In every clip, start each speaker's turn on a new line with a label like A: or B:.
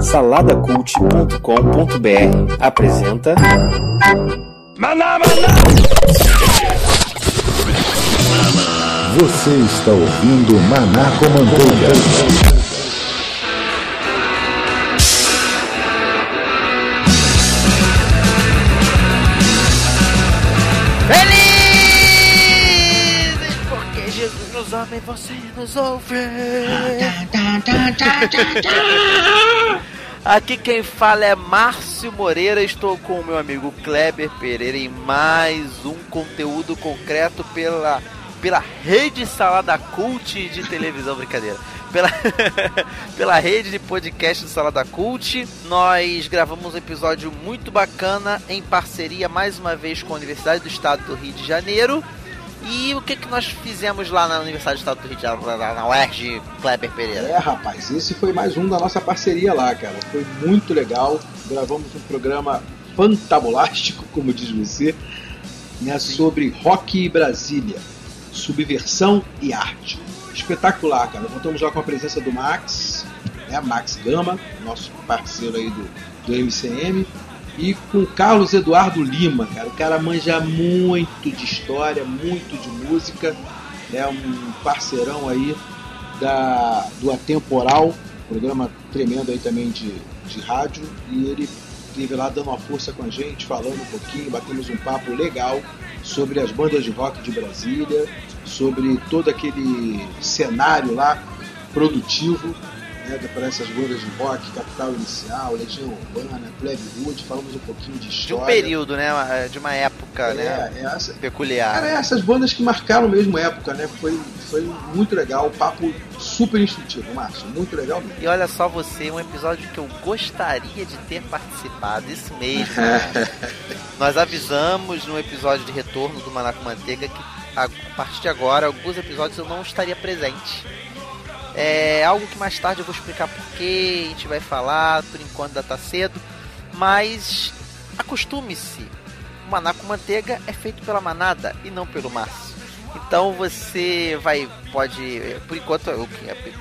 A: Saladacult.com.br apresenta
B: Maná, maná!
C: Você está ouvindo Maná com
D: E você nos ouve. Aqui quem fala é Márcio Moreira. Estou com o meu amigo Kleber Pereira em mais um conteúdo concreto pela, pela rede Salada Cult de televisão. Brincadeira. Pela, pela rede de podcast do Salada Cult. Nós gravamos um episódio muito bacana em parceria mais uma vez com a Universidade do Estado do Rio de Janeiro. E o que, que nós fizemos lá na Universidade do Estado do Rio de Janeiro, na UERJ, Kleber Pereira?
E: É, rapaz, esse foi mais um da nossa parceria lá, cara. Foi muito legal. Gravamos um programa fantabulástico, como diz você, né, sobre rock e Brasília, subversão e arte. Espetacular, cara. Contamos lá com a presença do Max, né, Max Gama, nosso parceiro aí do, do MCM, e com Carlos Eduardo Lima, cara. O cara manja muito de história, muito de música, é um parceirão aí da, do Atemporal, programa tremendo aí também de, de rádio, e ele esteve lá dando uma força com a gente, falando um pouquinho, batemos um papo legal sobre as bandas de rock de Brasília, sobre todo aquele cenário lá produtivo né, para essas bandas de rock, Capital Inicial, Legião Urbana, Plebe Hood, falamos um pouquinho de
D: De
E: história.
D: um período, né? De uma época, né?
E: É, é essa,
D: Peculiar.
E: Cara, essas bandas que marcaram mesmo época, né? Foi, foi muito legal, o papo super instrutivo, Márcio. Muito legal mesmo.
D: E olha só você, um episódio que eu gostaria de ter participado, isso mesmo. Nós avisamos no episódio de retorno do Manaco Manteiga que a partir de agora, alguns episódios eu não estaria presente. É algo que mais tarde eu vou explicar porquê, a gente vai falar, por enquanto ainda tá cedo. Mas acostume-se, o Manaco Manteiga é feito pela manada e não pelo Márcio. Então você vai, pode, por enquanto eu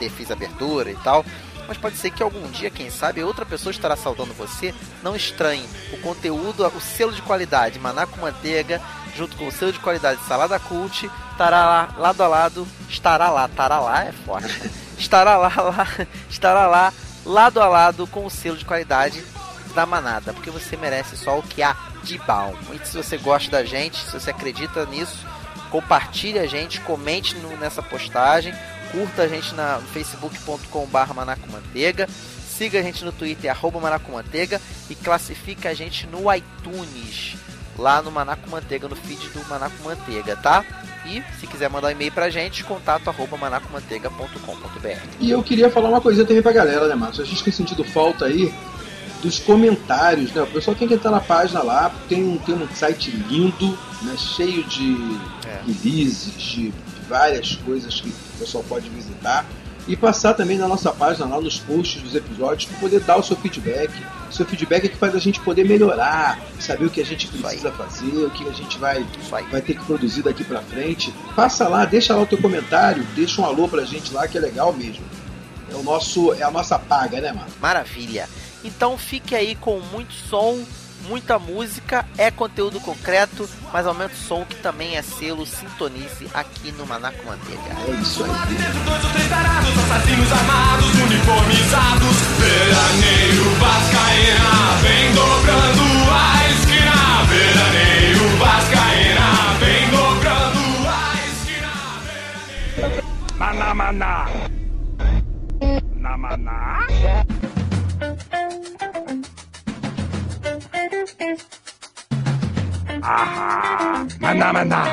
D: fiz abertura e tal, mas pode ser que algum dia, quem sabe, outra pessoa estará saudando você. Não estranhe, o conteúdo, o selo de qualidade Manaco Manteiga, junto com o selo de qualidade Salada Cult, estará lá, lado a lado, estará lá, estará lá, é forte, estará lá, lá, estará lá, lado a lado com o selo de qualidade da manada, porque você merece só o que há de bom. E se você gosta da gente, se você acredita nisso, compartilhe a gente, comente no, nessa postagem, curta a gente na facebook.com.br manacomanteiga, siga a gente no Twitter, arroba manacomanteiga e classifique a gente no iTunes, lá no Manaco Manteiga, no feed do Manaco Manteiga, tá? E se quiser mandar um e-mail pra gente, contato arroba manacomanteiga.com.br.
E: E eu queria falar uma coisinha também pra galera, né, Márcio? A gente tem sentido falta aí dos comentários, né? O pessoal tem que entrar na página lá, tem um, tem um site lindo, né? cheio de
D: É.
E: releases, de várias coisas que o pessoal pode visitar. E passar também na nossa página, lá nos posts dos episódios, para poder dar o seu feedback. O seu feedback é que faz a gente poder melhorar, saber o que a gente precisa fazer, o que a gente vai, vai ter que produzir daqui pra frente. Passa lá, deixa lá o teu comentário, deixa um alô pra gente lá, que é legal mesmo. É, o nosso, é a nossa paga, né, mano?
D: Maravilha. Então fique aí com muito som, muita música, é conteúdo concreto, mas aumenta o som que também é selo, sintonize aqui no Manaco Manteiga.
E: É isso aí.
B: Dentro dois ou três Ahá, maná, maná.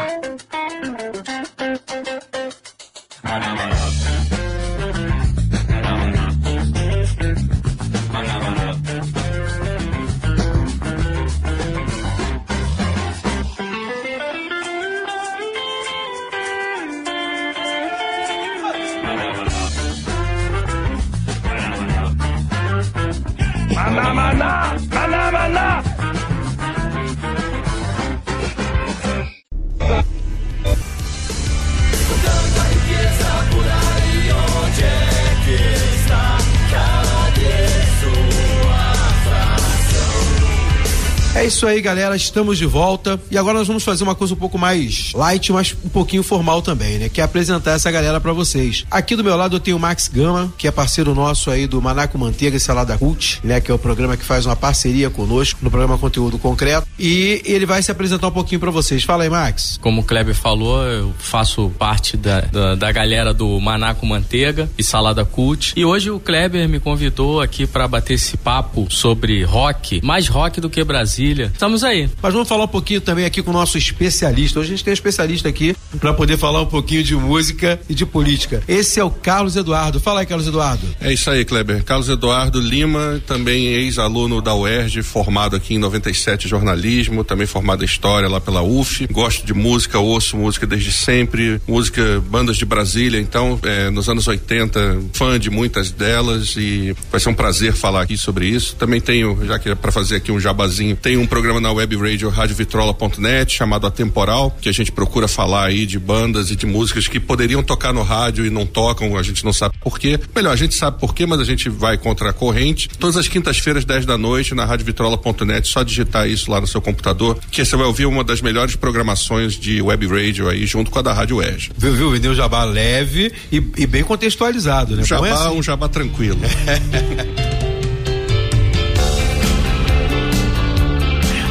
E: Isso aí, galera. Estamos de volta. E agora nós vamos fazer uma coisa um pouco mais light, mas um pouquinho formal também, né? Que é apresentar essa galera para vocês. Aqui do meu lado eu tenho o Max Gama, que é parceiro nosso aí do Manaco Manteiga e Salada Cult, né? Que é o programa que faz uma parceria conosco no programa Conteúdo Concreto. E ele vai se apresentar um pouquinho para vocês. Fala aí, Max.
F: Como o Kleber falou, eu faço parte da, da, da galera do Manaco Manteiga e Salada Cult. E hoje o Kleber me convidou aqui para bater esse papo sobre rock, mais rock do que Brasília. Estamos aí.
E: Mas vamos falar um pouquinho também aqui com o nosso especialista. Hoje a gente tem um especialista aqui para poder falar um pouquinho de música e de política. Esse é o Carlos Eduardo. Fala aí, Carlos Eduardo.
G: É isso aí, Kleber. Carlos Eduardo Lima, também ex-aluno da UERJ, formado aqui em 97 jornalismo, também formado em história lá pela UF. Gosto de música, ouço música desde sempre, música, bandas de Brasília. Então, é, nos anos 80, fã de muitas delas e vai ser um prazer falar aqui sobre isso. Também tenho, já que é para fazer aqui um jabazinho, tem um programa na web radio radiovitrola.net chamado Atemporal, que a gente procura falar aí de bandas e de músicas que poderiam tocar no rádio e não tocam, a gente não sabe por quê. Melhor, a gente sabe por quê, mas a gente vai contra a corrente. Todas as quintas-feiras, 10 da noite, na radiovitrola.net, só digitar isso lá no seu computador, que você vai ouvir uma das melhores programações de web radio aí, junto com a da Rádio Edge.
E: Viu, viu? Vendeu um jabá leve e, e, bem contextualizado, né?
G: Um jabá, é assim? um jabá tranquilo.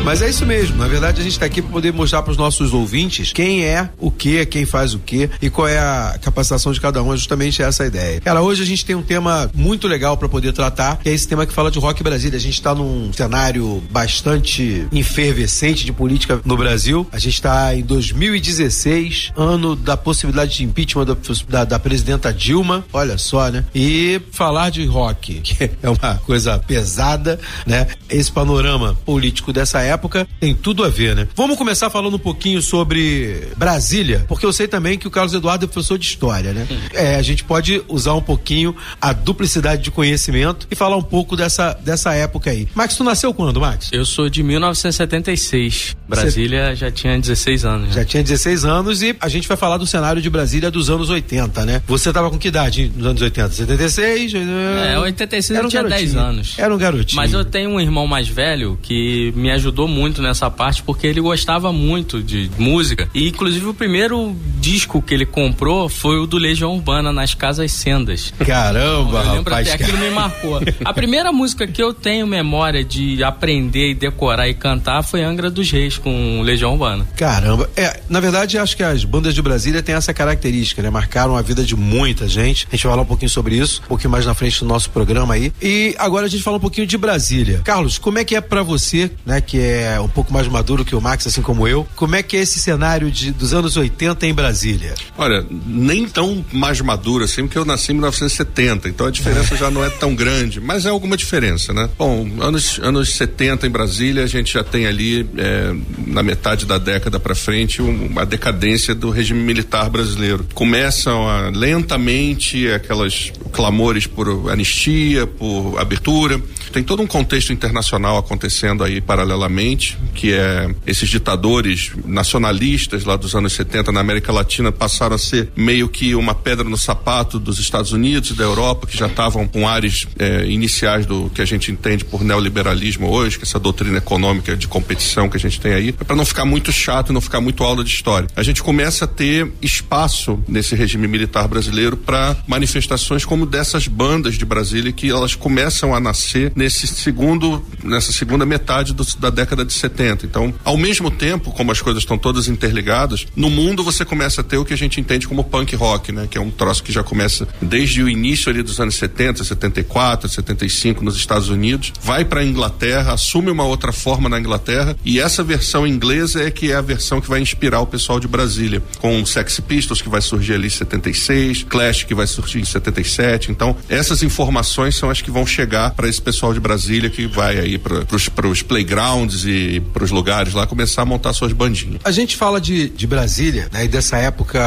E: Mas é isso mesmo. Na verdade, a gente está aqui para poder mostrar para os nossos ouvintes quem é o que, quem faz o que e qual é a capacitação de cada um. É justamente essa a ideia. Cara, hoje a gente tem um tema muito legal para poder tratar, que é esse tema que fala de rock Brasília. A gente está num cenário bastante efervescente de política no Brasil. A gente está em 2016, ano da possibilidade de impeachment da, da, da presidenta Dilma. Olha só, né? E falar de rock, que é uma coisa pesada, né? Esse panorama político dessa época época tem tudo a ver, né? Vamos começar falando um pouquinho sobre Brasília, porque eu sei também que o Carlos Eduardo é professor de história, né? É, a gente pode usar um pouquinho a duplicidade de conhecimento e falar um pouco dessa, dessa época aí. Max, tu nasceu quando, Max?
F: Eu sou de 1976. Brasília já tinha 16 anos.
E: Né? Já tinha 16 anos e a gente vai falar do cenário de Brasília dos anos 80, né? Você tava com que idade nos anos 80? 76?
F: É, 86 eu um tinha garotinho. 10 anos.
E: Era um garotinho.
F: Mas eu tenho um irmão mais velho que me ajudou ajudou muito nessa parte porque ele gostava muito de música. E inclusive o primeiro disco que ele comprou foi o do Legião Urbana nas Casas Sendas.
E: Caramba, eu lembro rapaz,
F: até, aquilo me marcou. A primeira música que eu tenho memória de aprender e decorar e cantar foi Angra dos Reis com Legião Urbana.
E: Caramba, é, na verdade acho que as bandas de Brasília têm essa característica, né? Marcaram a vida de muita gente. A gente vai falar um pouquinho sobre isso, um pouquinho mais na frente do nosso programa aí. E agora a gente fala um pouquinho de Brasília. Carlos, como é que é para você, né, que é é um pouco mais maduro que o Max, assim como eu. Como é que é esse cenário de, dos anos 80 em Brasília?
G: Olha, nem tão mais maduro assim, porque eu nasci em 1970, então a diferença já não é tão grande, mas é alguma diferença, né? Bom, anos, anos 70 em Brasília, a gente já tem ali, é, na metade da década para frente, uma decadência do regime militar brasileiro. Começam a, lentamente aquelas clamores por anistia, por abertura. Tem todo um contexto internacional acontecendo aí paralelamente que é esses ditadores nacionalistas lá dos anos 70 na América Latina passaram a ser meio que uma pedra no sapato dos Estados Unidos e da Europa, que já estavam com ares é, iniciais do que a gente entende por neoliberalismo hoje, que é essa doutrina econômica de competição que a gente tem aí, é para não ficar muito chato e não ficar muito aula de história. A gente começa a ter espaço nesse regime militar brasileiro para manifestações como dessas bandas de Brasília que elas começam a nascer nesse segundo, nessa segunda metade do, da década de 70. Então, ao mesmo tempo, como as coisas estão todas interligadas, no mundo você começa a ter o que a gente entende como punk rock, né? Que é um troço que já começa desde o início ali dos anos 70, 74, 75 nos Estados Unidos, vai para a Inglaterra, assume uma outra forma na Inglaterra e essa versão inglesa é que é a versão que vai inspirar o pessoal de Brasília, com Sex Pistols que vai surgir ali em 76, Clash que vai surgir em 77. Então, essas informações são as que vão chegar para esse pessoal de Brasília que vai aí para os playgrounds e para os lugares lá começar a montar suas bandinhas.
E: A gente fala de, de Brasília, né, e dessa época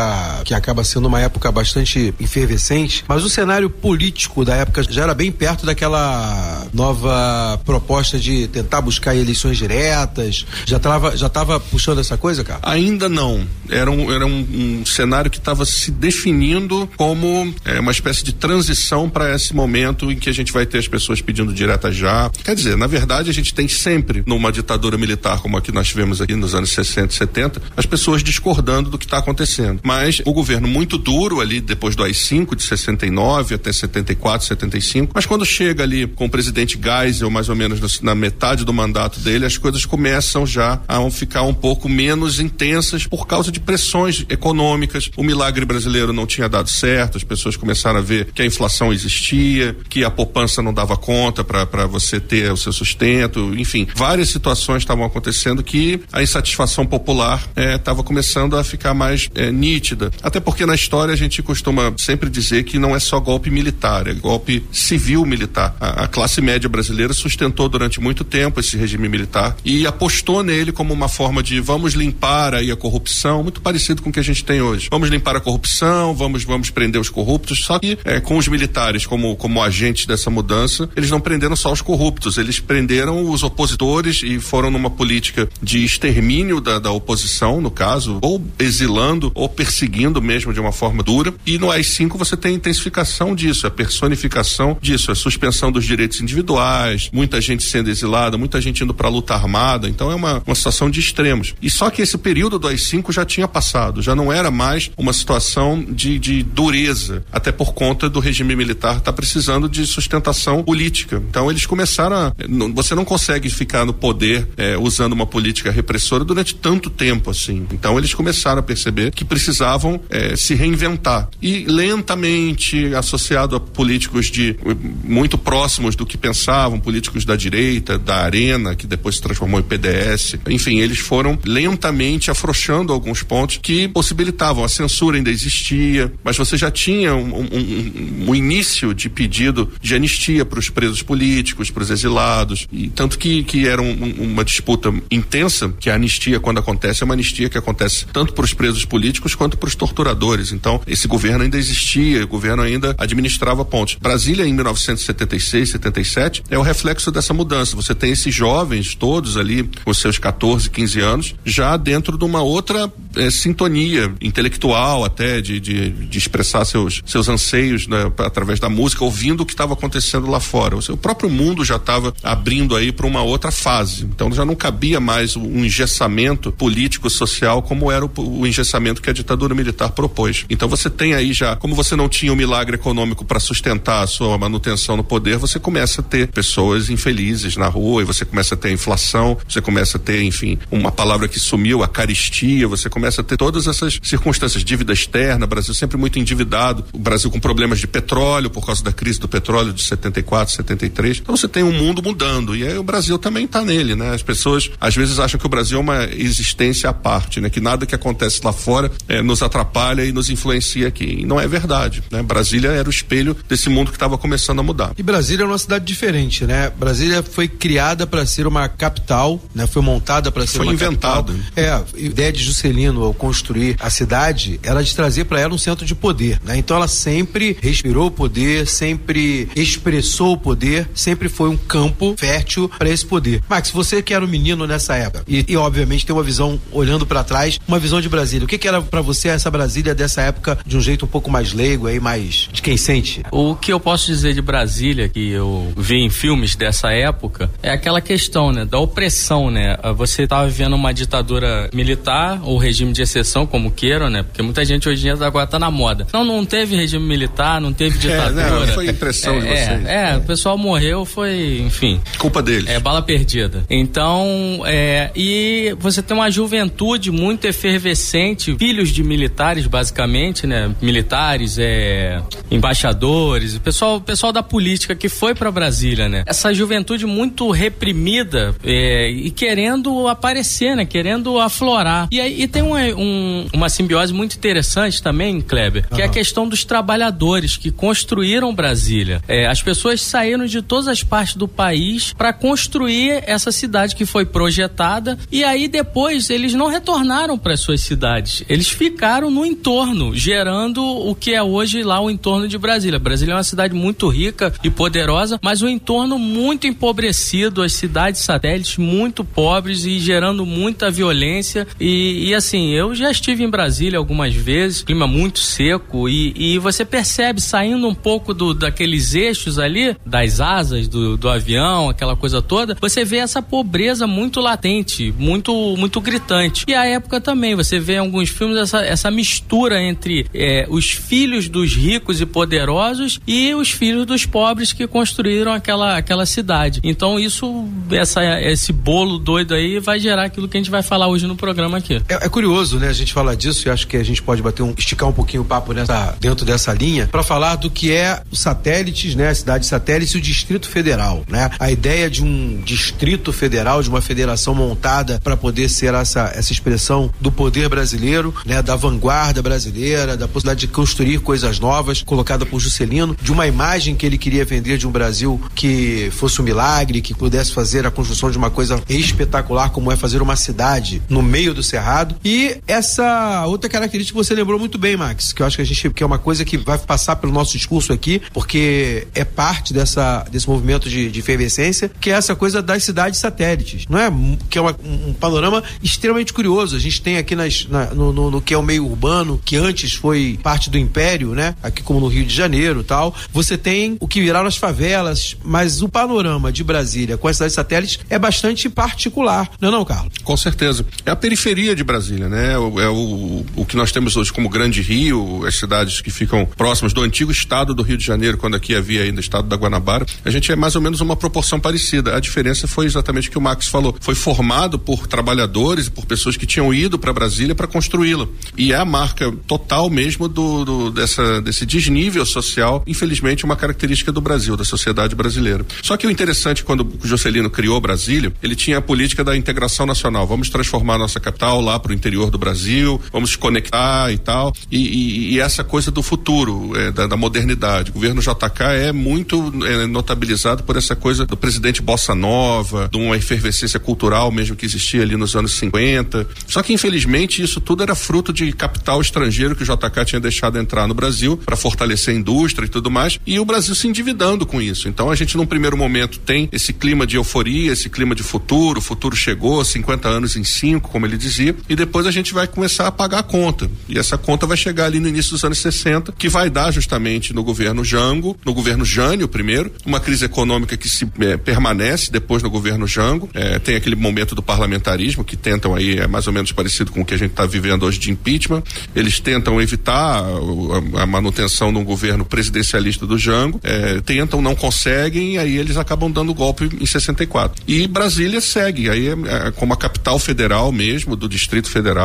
E: que acaba sendo uma época bastante efervescente, mas o cenário político da época já era bem perto daquela nova proposta de tentar buscar eleições diretas. Já estava já tava puxando essa coisa, cara?
G: Ainda não. Era um, era um, um cenário que estava se definindo como é, uma espécie de transição para esse momento em que a gente vai ter as pessoas pedindo dire já. Quer dizer, na verdade, a gente tem sempre, numa ditadura militar como a que nós tivemos aqui nos anos 60 e 70, as pessoas discordando do que está acontecendo. Mas o governo muito duro ali, depois do AI-5, de 69 até 74, 75, mas quando chega ali com o presidente Geisel, mais ou menos na metade do mandato dele, as coisas começam já a ficar um pouco menos intensas por causa de pressões econômicas. O milagre brasileiro não tinha dado certo, as pessoas começaram a ver que a inflação existia, que a poupança não dava conta para você ter o seu sustento, enfim, várias situações estavam acontecendo que a insatisfação popular estava eh, começando a ficar mais eh, nítida. Até porque na história a gente costuma sempre dizer que não é só golpe militar, é golpe civil militar. A, a classe média brasileira sustentou durante muito tempo esse regime militar e apostou nele como uma forma de vamos limpar aí a corrupção, muito parecido com o que a gente tem hoje. Vamos limpar a corrupção, vamos vamos prender os corruptos, só que é, com os militares como como agentes dessa mudança, eles não prenderam só os corruptos, eles prenderam os opositores e foram numa política de extermínio da, da oposição, no caso, ou exilando ou perseguindo mesmo de uma forma dura. E no AI-5 você tem intensificação disso, a personificação disso, a suspensão dos direitos individuais, muita gente sendo exilada, muita gente indo para a luta armada. Então é uma, uma situação de extremos. E só que esse período do AI-5 já tinha passado, já não era mais uma situação de, de dureza, até por conta do regime militar estar tá precisando de sustentação política. Então eles começaram a. Você não consegue ficar no poder é, usando uma política repressora durante tanto tempo assim. Então eles começaram a perceber que precisavam é, se reinventar. E lentamente, associado a políticos de muito próximos do que pensavam, políticos da direita, da Arena, que depois se transformou em PDS, enfim, eles foram lentamente afrouxando alguns pontos que possibilitavam. A censura ainda existia, mas você já tinha um, um, um, um início de pedido de anistia para os presos políticos, para os exilados, e tanto que, que era uma disputa intensa, que a anistia, quando acontece, é uma anistia que acontece tanto para os presos políticos quanto para os torturadores. Então, esse governo ainda existia, o governo ainda administrava pontos. Brasília, em 1976, 77, é o reflexo dessa mudança. Você tem esses jovens todos ali, com seus 14, 15 anos, já dentro de uma outra é, sintonia intelectual, até de, de, de, expressar seus, seus anseios né, através da música, ouvindo o que estava acontecendo lá fora. O próprio mundo já estava abrindo aí para uma outra fase. Então já não cabia mais um engessamento político, social, como era o, o engessamento que a ditadura militar propôs. Então você tem aí já, como você não tinha o um milagre econômico para sustentar a sua manutenção no poder, você começa a ter pessoas infelizes na rua e você começa a ter inflação, você começa a ter, enfim, uma palavra que sumiu, a caristia, você começa a ter todas essas circunstâncias, dívida externa, Brasil sempre muito endividado, o Brasil com problemas de petróleo por causa da crise do petróleo de 74, 73. Então você tem um mundo mudando e aí o Brasil também está nele, né? As pessoas às vezes acham que o Brasil é uma existência à parte, né? Que nada que acontece lá fora eh, nos atrapalha e nos influencia aqui. E não é verdade, né? Brasília era o espelho desse mundo que estava começando a mudar.
E: E Brasília é uma cidade diferente, né? Brasília foi criada para ser uma capital, né? Foi montada para ser
G: foi
E: uma
G: inventado.
E: capital. É, a ideia de Juscelino ao construir a cidade era de trazer para ela um centro de poder, né? Então ela sempre respirou o poder, sempre expressou o poder, sempre foi um campo fértil para esse poder. Max, você que era um menino nessa época e, e obviamente tem uma visão olhando para trás, uma visão de Brasília. O que, que era para você essa Brasília dessa época de um jeito um pouco mais leigo aí, mais de quem sente?
F: O que eu posso dizer de Brasília que eu vi em filmes dessa época é aquela questão, né, da opressão, né? Você estava vivendo uma ditadura militar ou regime de exceção, como queiram, né? Porque muita gente hoje em dia agora tá na moda. Não, não teve regime militar, não teve ditadura. É, não,
G: foi impressão
F: é,
G: de vocês.
F: É, é, o pessoal morreu, foi, enfim.
G: Culpa deles.
F: É, bala perdida. Então, é, e você tem uma juventude muito efervescente, filhos de militares, basicamente, né? Militares, é, embaixadores, o pessoal, pessoal da política que foi para Brasília, né? Essa juventude muito reprimida é, e querendo aparecer, né? Querendo aflorar. E aí e tem uma, um, uma simbiose muito interessante também, Kleber, que é a questão dos trabalhadores que construíram Brasília. É, as pessoas saíram de todas as partes do país para construir essa cidade que foi projetada e aí depois eles não retornaram para suas cidades. Eles ficaram no entorno, gerando o que é hoje lá o entorno de Brasília. Brasília é uma cidade muito rica e poderosa, mas o entorno muito empobrecido, as cidades satélites muito pobres e gerando muita violência e, e assim assim, eu já estive em Brasília algumas vezes, clima muito seco e, e você percebe saindo um pouco do, daqueles eixos ali, das asas do, do avião, aquela coisa toda, você vê essa pobreza muito latente, muito muito gritante. E a época também, você vê em alguns filmes essa, essa mistura entre é, os filhos dos ricos e poderosos e os filhos dos pobres que construíram aquela, aquela cidade. Então isso, essa, esse bolo doido aí vai gerar aquilo que a gente vai falar hoje no programa aqui.
E: É, é curioso, né, a gente falar disso e acho que a gente pode bater um, esticar um pouquinho o papo nessa, dentro dessa linha para falar do que é os satélites, né, a cidade satélite e o Distrito Federal, né? A ideia de um distrito federal, de uma federação montada para poder ser essa, essa expressão do poder brasileiro, né, da vanguarda brasileira, da possibilidade de construir coisas novas, colocada por Juscelino, de uma imagem que ele queria vender de um Brasil que fosse um milagre, que pudesse fazer a construção de uma coisa espetacular, como é fazer uma cidade no meio do cerrado. E essa outra característica que você lembrou muito bem, Max, que eu acho que a gente que é uma coisa que vai passar pelo nosso discurso aqui, porque é parte dessa desse movimento de, de efervescência, que é essa coisa das cidades satélites, não é? Que é uma, um panorama extremamente curioso. A gente tem aqui nas, na, no, no, no, que é o meio urbano, que antes foi parte do império, né? Aqui como no Rio de Janeiro tal. Você tem o que viraram as favelas, mas o panorama de Brasília com as cidades satélites é bastante particular, não é não, Carlos?
G: Com certeza. É a periferia de Brasília, né? É o, é o, o que nós temos hoje como Grande Rio, as cidades que ficam próximas do antigo estado do Rio de Janeiro, quando aqui havia ainda o estado da Guanabara. A gente é mais ou menos uma proporção parecida. A diferença foi exatamente o que o Max falou. Foi formado por trabalhadores por pessoas que tinham ido para Brasília para construí-la. E é a marca total mesmo do, do, dessa, desse desnível social, infelizmente, uma característica do Brasil, da sociedade brasileira. Só que o interessante, quando o Juscelino criou Brasília, ele tinha a política da integração nacional. Vamos transformar nossa capital lá para o interior do Brasil, vamos se conectar e tal. E, e, e essa coisa do futuro, é, da, da, modernidade. O governo JK é muito é, notabilizado por essa coisa do presidente Bossa Nova, de uma efervescência cultural mesmo que existia ali nos anos 50. Só que, infelizmente, isso tudo era fruto de capital estrangeiro que o JK tinha deixado entrar no Brasil para fortalecer a indústria e tudo mais. E o Brasil se endividando com isso. Então, a gente, num primeiro momento, tem esse clima de euforia, esse clima de futuro. O futuro chegou, 50 anos em cinco, como ele dizia. E depois a gente vai começar a pagar a conta. E essa conta vai chegar ali no início dos anos 60, que vai dar justamente no governo Jango, no governo Jânio primeiro, uma crise econômica que se é, permanece depois no governo Jango. É, tem aquele momento do parlamentarismo que tentam aí, é mais ou menos parecido com o que a gente está vivendo hoje de impeachment. Eles tentam evitar a, a manutenção de um governo presidencialista do Jango, é, tentam, não conseguem, e aí eles acabam dando golpe em 64. E Brasília segue, aí é, como a capital federal mesmo, do Distrito Federal,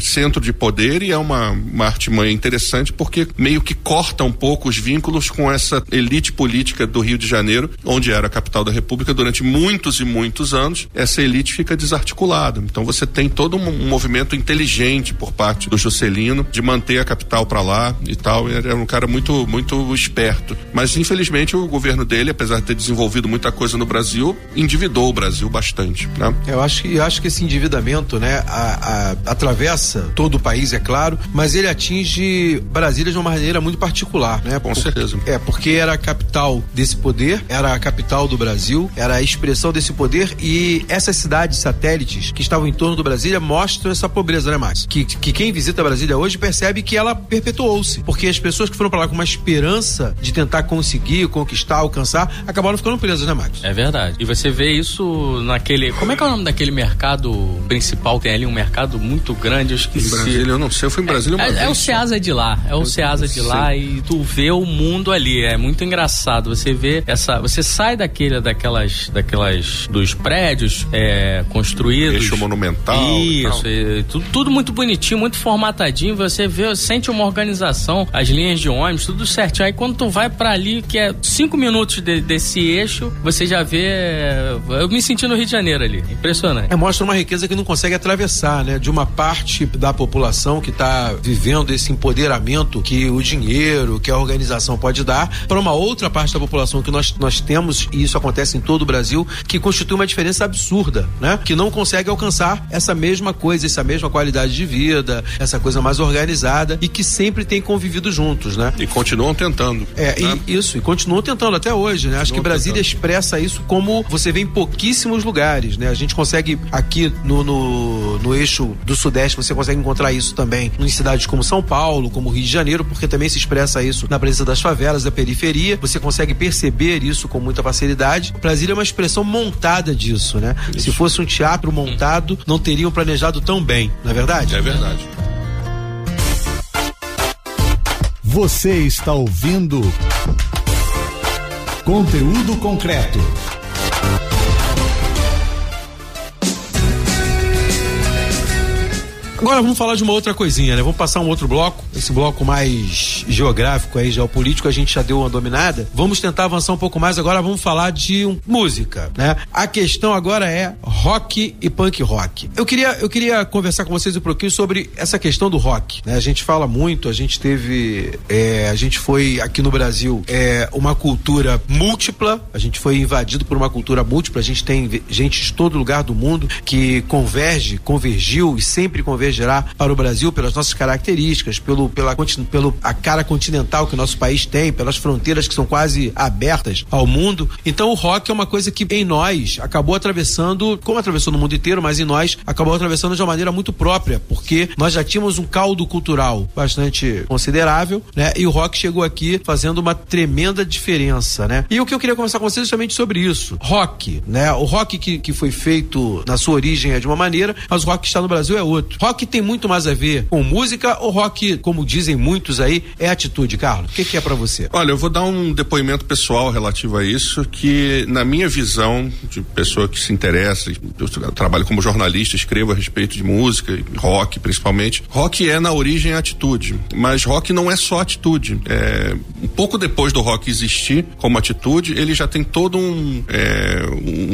G: centro de poder e é uma, uma artimanha interessante porque meio que corta um pouco os vínculos com essa elite política do Rio de Janeiro, onde era a capital da República durante muitos e muitos anos. Essa elite fica desarticulada. Então você tem todo um movimento inteligente por parte do Juscelino de manter a capital para lá e tal. Ele era um cara muito, muito esperto. Mas infelizmente o governo dele, apesar de ter desenvolvido muita coisa no Brasil, endividou o Brasil bastante. Né?
E: Eu acho que eu acho que esse endividamento, né, a, a, atravessa todo o país, é claro, mas ele atinge Brasília de uma maneira muito particular, né?
G: Com certeza.
E: É, porque era a capital desse poder, era a capital do Brasil, era a expressão desse poder e essas cidades satélites que estavam em torno do Brasília mostram essa pobreza, né, Max? Que, que quem visita Brasília hoje percebe que ela perpetuou-se, porque as pessoas que foram para lá com uma esperança de tentar conseguir, conquistar, alcançar, acabaram ficando presas, né, Max?
F: É verdade. E você vê isso naquele, como é que é o nome daquele mercado principal? Tem ali um mercado muito grande, eu esqueci.
G: Em Brasília, eu não sei, eu fui em Brasília uma
F: é,
G: vez.
F: É o Ceasa de lá, é o Ceasa de lá e tu vê o mundo ali, é muito engraçado. Você vê essa, você sai daquele, daquelas, daquelas, dos prédios é, construídos.
G: Eixo monumental.
F: Isso, e, tudo, tudo muito bonitinho, muito formatadinho. Você vê, sente uma organização, as linhas de ônibus, tudo certinho. Aí quando tu vai para ali, que é cinco minutos de, desse eixo, você já vê. Eu me senti no Rio de Janeiro ali. Impressionante.
E: É, mostra uma riqueza que não consegue atravessar, né? De uma parte da população que está vivendo esse empoderamento que o dinheiro, que a organização pode dar, para uma outra parte da população que nós, nós temos, e isso acontece em todo o Brasil, que constitui uma diferença absurda, né? Que não consegue alcançar essa mesma coisa, essa mesma qualidade de vida, essa coisa mais organizada e que sempre tem convivido juntos, né?
G: E continuam tentando.
E: É,
G: né?
E: e, isso, e continuam tentando até hoje, né? Acho que Brasília
G: tentando.
E: expressa isso como você vê em pouquíssimos lugares, né? A gente consegue aqui no, no, no eixo eixo do Sudeste você consegue encontrar isso também em cidades como São Paulo, como Rio de Janeiro, porque também se expressa isso na presença das favelas, da periferia. Você consegue perceber isso com muita facilidade. Brasília é uma expressão montada disso, né? Isso. Se fosse um teatro montado, não teriam planejado tão bem, não é verdade?
G: É verdade.
C: Você está ouvindo conteúdo concreto.
E: Agora vamos falar de uma outra coisinha, né? Vamos passar um outro bloco, esse bloco mais geográfico aí, geopolítico, a gente já deu uma dominada. Vamos tentar avançar um pouco mais, agora vamos falar de um, música, né? A questão agora é rock e punk rock. Eu queria, eu queria conversar com vocês um pouquinho sobre essa questão do rock, né? A gente fala muito, a gente teve, é, a gente foi aqui no Brasil, é, uma cultura múltipla, a gente foi invadido por uma cultura múltipla, a gente tem gente de todo lugar do mundo que converge, convergiu e sempre converge gerar para o Brasil pelas nossas características, pelo, pela, pelo a cara continental que o nosso país tem, pelas fronteiras que são quase abertas ao mundo. Então o rock é uma coisa que em nós acabou atravessando, como atravessou no mundo inteiro, mas em nós acabou atravessando de uma maneira muito própria, porque nós já tínhamos um caldo cultural bastante considerável, né? E o rock chegou aqui fazendo uma tremenda diferença, né? E o que eu queria conversar com vocês é justamente sobre isso. Rock, né? O rock que, que foi feito na sua origem é de uma maneira, mas o rock que está no Brasil é outro. Rock rock tem muito mais a ver com música ou rock, como dizem muitos aí, é atitude, Carlos? O que, que é para você?
G: Olha, eu vou dar um depoimento pessoal relativo a isso, que na minha visão de pessoa que se interessa, eu trabalho como jornalista, escrevo a respeito de música, rock principalmente. Rock é na origem atitude, mas rock não é só atitude. É, um pouco depois do rock existir como atitude, ele já tem todo um, é,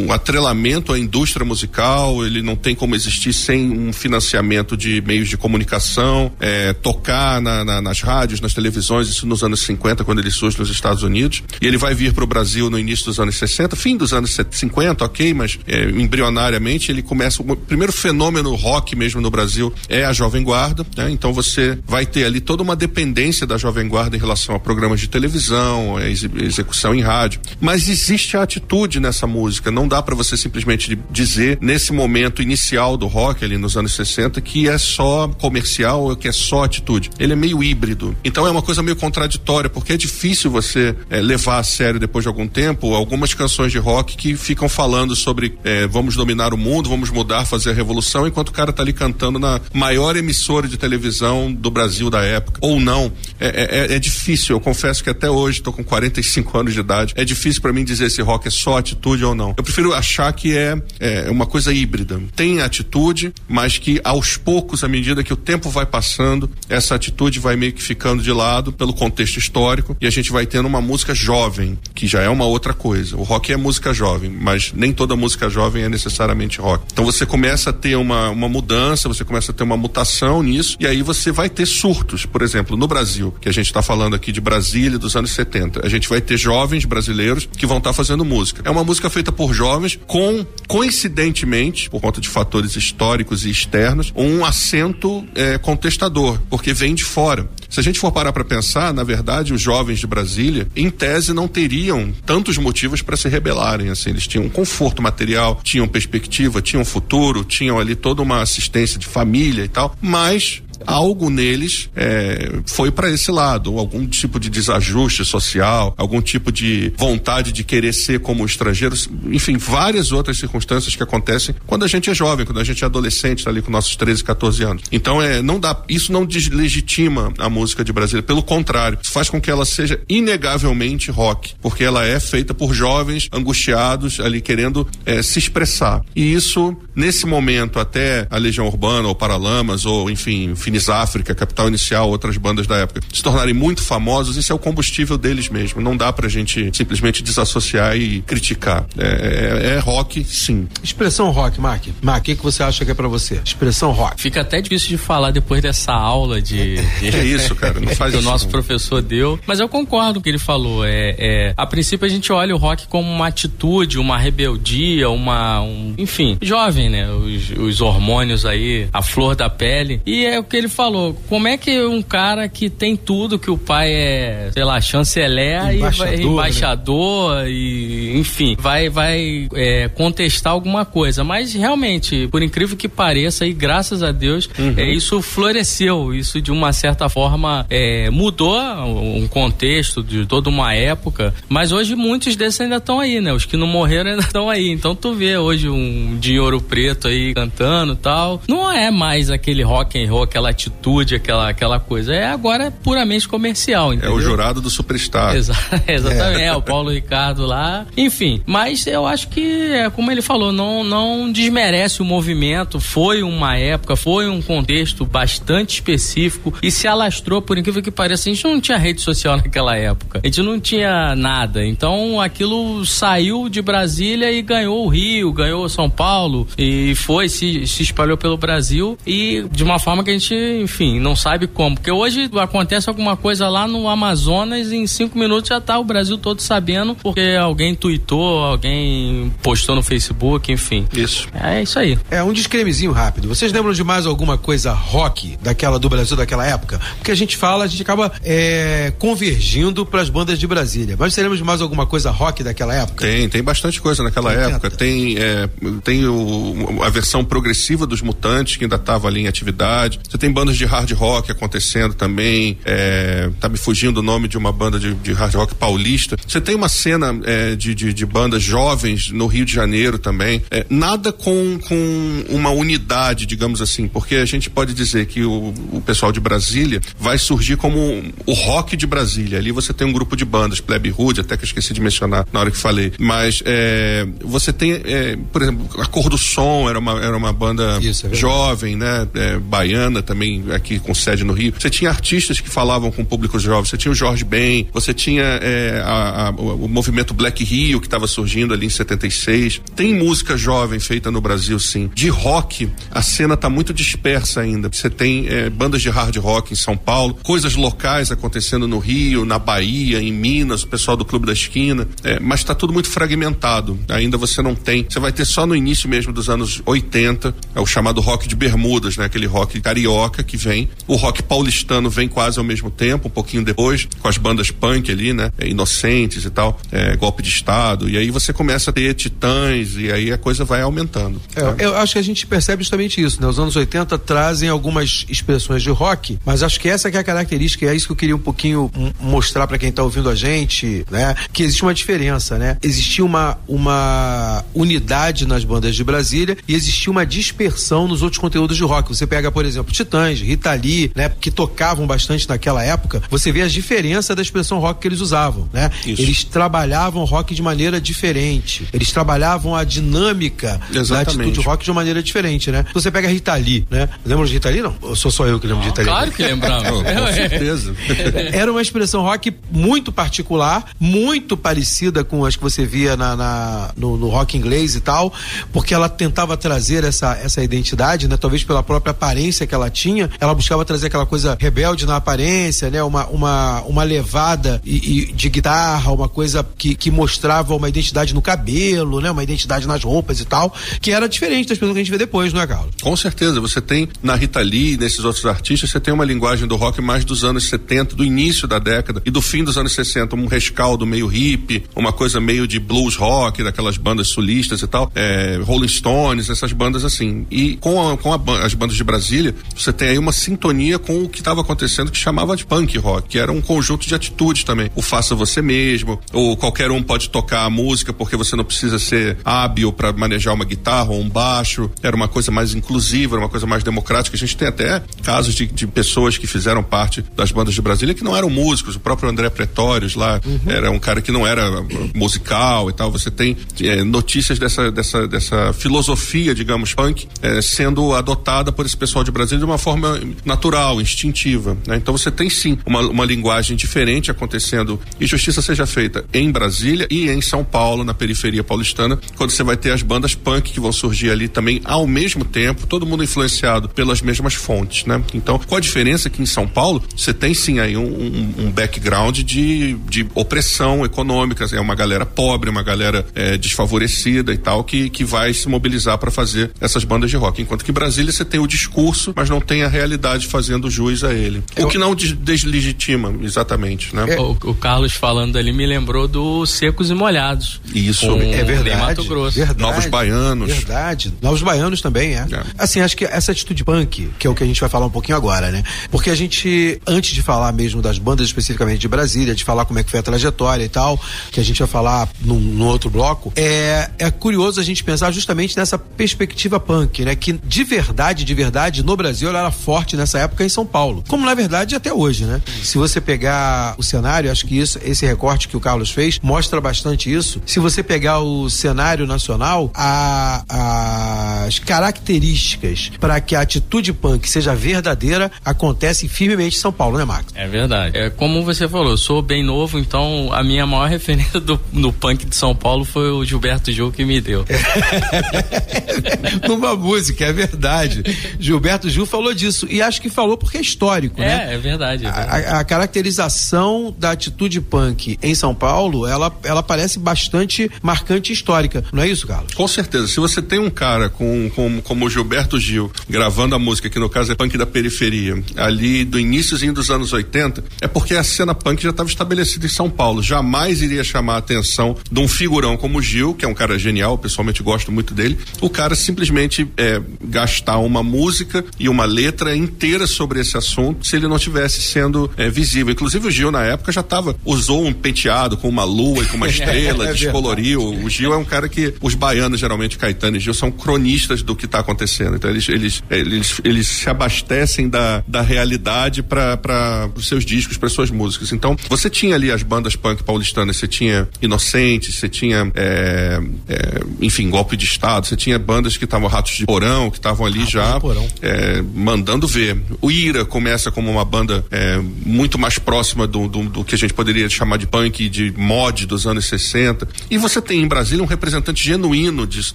G: um atrelamento à indústria musical, ele não tem como existir sem um financiamento de meios de comunicação, é, tocar na, na, nas rádios, nas televisões, isso nos anos 50, quando ele surge nos Estados Unidos. E ele vai vir para o Brasil no início dos anos 60, fim dos anos 50, ok, mas é, embrionariamente ele começa. O primeiro fenômeno rock mesmo no Brasil é a Jovem Guarda, né? Então você vai ter ali toda uma dependência da Jovem Guarda em relação a programas de televisão, execução em rádio. Mas existe a atitude nessa música. Não dá para você simplesmente dizer, nesse momento inicial do rock, ali nos anos 60, que é só comercial ou que é só atitude. Ele é meio híbrido. Então é uma coisa meio contraditória, porque é difícil você é, levar a sério depois de algum tempo algumas canções de rock que ficam falando sobre é, vamos dominar o mundo, vamos mudar, fazer a revolução, enquanto o cara tá ali cantando na maior emissora de televisão do Brasil da época. Ou não. É, é, é difícil, eu confesso que até hoje, tô com 45 anos de idade, é difícil para mim dizer se rock é só atitude ou não. Eu prefiro achar que é, é uma coisa híbrida. Tem atitude, mas que aos poucos à medida que o tempo vai passando, essa atitude vai meio que ficando de lado pelo contexto histórico e a gente vai tendo uma música jovem, que já é uma outra coisa. O rock é música jovem, mas nem toda música jovem é necessariamente rock. Então você começa a ter uma, uma mudança, você começa a ter uma mutação nisso e aí você vai ter surtos. Por exemplo, no Brasil, que a gente está falando aqui de Brasília dos anos 70, a gente vai ter jovens brasileiros que vão estar tá fazendo música. É uma música feita por jovens com, coincidentemente, por conta de fatores históricos e externos, um acento é, contestador, porque vem de fora. Se a gente for parar para pensar, na verdade, os jovens de Brasília, em tese, não teriam tantos motivos para se rebelarem. Assim, eles tinham um conforto material, tinham perspectiva, tinham futuro, tinham ali toda uma assistência de família e tal, mas algo neles é, foi para esse lado, algum tipo de desajuste social, algum tipo de vontade de querer ser como estrangeiros, enfim, várias outras circunstâncias que acontecem quando a gente é jovem, quando a gente é adolescente, tá ali com nossos 13, 14 anos. Então é, não dá, isso não deslegitima a música de Brasília, pelo contrário, faz com que ela seja inegavelmente rock, porque ela é feita por jovens angustiados ali querendo é, se expressar. E isso, nesse momento, até a Legião Urbana ou Paralamas ou enfim, Finis África, Capital Inicial, outras bandas da época, se tornarem muito famosos, isso é o combustível deles mesmo. Não dá pra gente simplesmente desassociar e criticar. É, é, é rock, sim.
E: Expressão rock, Mark. Mark, o que, que você acha que é pra você? Expressão rock.
F: Fica até difícil de falar depois dessa aula de. de...
G: É isso, cara. Não faz
F: que
G: isso.
F: o nosso professor deu. Mas eu concordo com o que ele falou. É, é, a princípio a gente olha o rock como uma atitude, uma rebeldia, uma. Um, enfim, jovem, né? Os, os hormônios aí, a flor da pele. E é o que que ele falou. Como é que um cara que tem tudo, que o pai é, sei lá, chanceler e vai,
E: Embaixador,
F: embaixador e, enfim, vai, vai é, contestar alguma coisa. Mas realmente, por incrível que pareça, e graças a Deus, é, isso floresceu. Isso de uma certa forma é, mudou um contexto de toda uma época. Mas hoje muitos desses ainda estão aí, né? Os que não morreram ainda estão aí. Então tu vê hoje um de ouro preto aí cantando e tal. Não é mais aquele rock and roll, aquela atitude, aquela, aquela coisa. É agora puramente comercial,
G: É
F: entendeu?
G: o jurado do Superstar.
F: Exa- exatamente, é. o Paulo Ricardo lá. Enfim, mas eu acho que, é, como ele falou, não, não desmerece o movimento. Foi uma época, foi um contexto bastante específico e se alastrou, por incrível que pareça. A gente não tinha rede social naquela época, a gente não tinha nada. Então aquilo saiu de Brasília e ganhou o Rio, ganhou São Paulo e foi, se, se espalhou pelo Brasil e de uma forma que a gente, enfim, não sabe como. Porque hoje acontece alguma coisa lá no Amazonas e em cinco minutos já tá o Brasil todo sabendo porque alguém tweetou, alguém postou no Facebook, enfim.
G: Isso.
F: É isso aí.
E: É um discremezinho rápido. Vocês lembram de mais alguma coisa rock daquela do Brasil daquela época? Porque a gente fala, a gente acaba é, convergindo para as bandas de Brasília. Mas você lembra de mais alguma coisa rock daquela época?
G: Tem, tem bastante coisa naquela
E: 80.
G: época. Tem, é, tem o, a versão progressiva dos Mutantes, que ainda estava ali em atividade. Você tem bandas de hard rock acontecendo também. É, tá me fugindo o nome de uma banda de, de hard rock paulista. Você tem uma cena é, de, de, de bandas jovens no Rio de Janeiro também. É, nada com, com uma unidade, digamos assim, porque a gente pode dizer que o, o pessoal de Brasília vai surgir como o rock de Brasília. Ali você tem um grupo de bandas, Plebe Hood, até que eu esqueci de mencionar na hora que falei. Mas é, você tem, é, por exemplo, a Cor do Som era uma, era uma banda
E: Isso, é
G: jovem, né? É, baiana também, aqui com sede no Rio. Você tinha artistas que falavam com públicos jovens. Você tinha o Jorge Ben, você tinha é, a- a- o, o movimento Black Rio que estava surgindo ali em 76. Tem música jovem feita no Brasil, sim. De rock, a cena tá muito dispersa ainda. Você tem é, bandas de hard rock em São Paulo, coisas locais acontecendo no Rio, na Bahia, em Minas, o pessoal do Clube da Esquina. É, mas tá tudo muito fragmentado. Ainda você não tem. Você vai ter só no início mesmo dos anos 80, é o chamado rock de Bermudas, né? Aquele rock carioca que vem. O rock paulistano vem quase ao mesmo tempo, um pouquinho depois, com as bandas punk ali, né? É, Inocentes e tal, é, golpe de Estado. E aí você começa a ter titãs e aí a coisa vai aumentando.
E: É, eu acho que a gente percebe justamente isso, né? Os anos 80 trazem algumas expressões de rock, mas acho que essa que é a característica, e é isso que eu queria um pouquinho mostrar para quem tá ouvindo a gente, né? Que existe uma diferença, né? Existia uma, uma unidade nas bandas de Brasília e existia uma dispersão nos outros conteúdos de rock. Você pega, por exemplo, Titãs, Rita Lee, né? Que tocavam bastante naquela época, você vê as diferenças da expressão rock que eles usavam, né?
G: Isso.
E: Eles trabalhavam rock de maneira diferente. Eles trabalhavam a dinâmica da
G: Exatamente.
E: atitude rock de uma maneira diferente, né? Você pega a Rita Lee, né? Lembra de Rita Lee? Não, ou sou só eu que lembro de Rita Lee.
F: Claro que lembramos.
G: Oh, com certeza.
E: Era uma expressão rock muito particular, muito parecida com as que você via na, na- no, no rock inglês e tal, porque ela tentava trazer essa, essa identidade, né? Talvez pela própria aparência que ela tinha, ela buscava trazer aquela coisa rebelde na aparência, né? Uma, uma, uma levada e, e de guitarra, uma coisa que, que mostrava uma identidade no cabelo, né? Uma identidade nas roupas e tal, que era diferente das pessoas que a gente vê depois, não é, Carlos?
G: Com certeza, você tem na Rita Lee, nesses outros artistas, você tem uma linguagem do rock mais dos anos 70, do início da década e do fim dos anos 60, um rescaldo meio hippie, uma coisa meio de blues rock, daquelas bandas sulistas e tal, é, Rolling Stones, essas bandas assim. E com, a- com a as bandas de Brasília, você tem aí uma sintonia com o que estava acontecendo que chamava de punk rock, que era um conjunto de atitudes também. O faça você mesmo, ou qualquer um pode tocar a música porque você não precisa ser hábil para manejar uma guitarra ou um baixo. Era uma coisa mais inclusiva, era uma coisa mais democrática. A gente tem até casos de, de pessoas que fizeram parte das bandas de Brasília que não eram músicos. O próprio André Pretórios lá era um cara que não era uh, musical e tal. Você tem eh, notícias dessa, dessa, dessa filosofia, digamos, punk, eh, sendo adotada por esse pessoal de Brasília de uma forma natural, instintiva. né? Então você tem sim uma, uma linguagem diferente acontecendo e justiça seja feita em Brasília e em São Paulo, na periferia paulistana, quando você vai ter as bandas punk que vão surgir ali também ao mesmo tempo, todo mundo influenciado pelas mesmas fontes, né? Então, com a diferença que em São Paulo você tem sim aí um, um- um background de, de opressão econômica, é uma galera pobre, uma galera eh, desfavorecida e tal, que, que vai se mobilizar para fazer essas bandas de rock. Enquanto que em Brasília você tem o discurso, mas não tem a realidade fazendo jus a ele. O que não des- deslegitima, exatamente, né?
F: O, o Carlos falando ali me lembrou do Secos e Molhados.
G: Isso.
F: com
E: É verdade.
F: Mato Grosso.
E: verdade,
G: Novos Baianos.
E: Verdade. Novos baianos também, é.
G: É.
E: Assim, acho que essa atitude punk, que é o que a gente vai falar um pouquinho agora, né? Porque a gente, antes de falar mesmo das bandas especificamente de Brasília, de falar como é que foi a trajetória e tal, que a gente vai falar num, num outro bloco, é, é curioso a gente pensar justamente nessa perspectiva punk, né? Que de verdade, de verdade, no Brasil ela era forte nessa época em São Paulo. Como na verdade até hoje, né? Se você pegar o cenário, acho que isso, esse recorte que o Carlos fez mostra bastante isso. Se você pegar o cenário nacional, a- as características para que a atitude punk seja verdadeira acontecem firmemente em São Paulo, né, Max?
F: É verdade. É como você falou, eu sou bem novo, então a minha maior referência do, no punk de São Paulo foi o Gilberto Gil que me deu.
E: Numa música, é verdade. Gilberto Gil falou disso. E acho que falou porque é histórico, né?
F: É, é verdade. é verdade.
E: A, a caracterização da atitude punk em São Paulo, ela, ela parece bastante marcante e histórica. Não é isso, Carlos?
G: Com certeza. Se você tem um cara com, com, como o Gilberto Gil gravando a música, que no caso é punk da periferia, ali do iníciozinho dos anos 80, é porque a cena punk já estava estabelecida em São Paulo. Jamais iria chamar a atenção de um figurão como o Gil, que é um cara genial, pessoalmente gosto muito dele, o cara simplesmente é, gastar uma música e uma letra inteira sobre esse assunto se ele não tivesse sendo é, visível. Inclusive o Gil na época já tava, usou um penteado com uma lua e com uma estrela,
E: É
G: descoloriu. O Gil é um cara que os baianos, geralmente Caetano e Gil, são cronistas do que está acontecendo. Então eles, eles, eles, eles se abastecem da, da realidade para os seus discos, para suas músicas. Então você tinha ali as bandas punk paulistanas, você tinha Inocentes, você tinha, é, é, enfim, Golpe de Estado, você tinha bandas que estavam Ratos de Porão, que estavam ali já
E: Porão.
G: é, mandando ver. O Ira começa como uma banda é, muito mais próxima do, do, do que a gente poderia chamar de punk, de mod dos anos 60. E você tem em Brasília um representante genuíno disso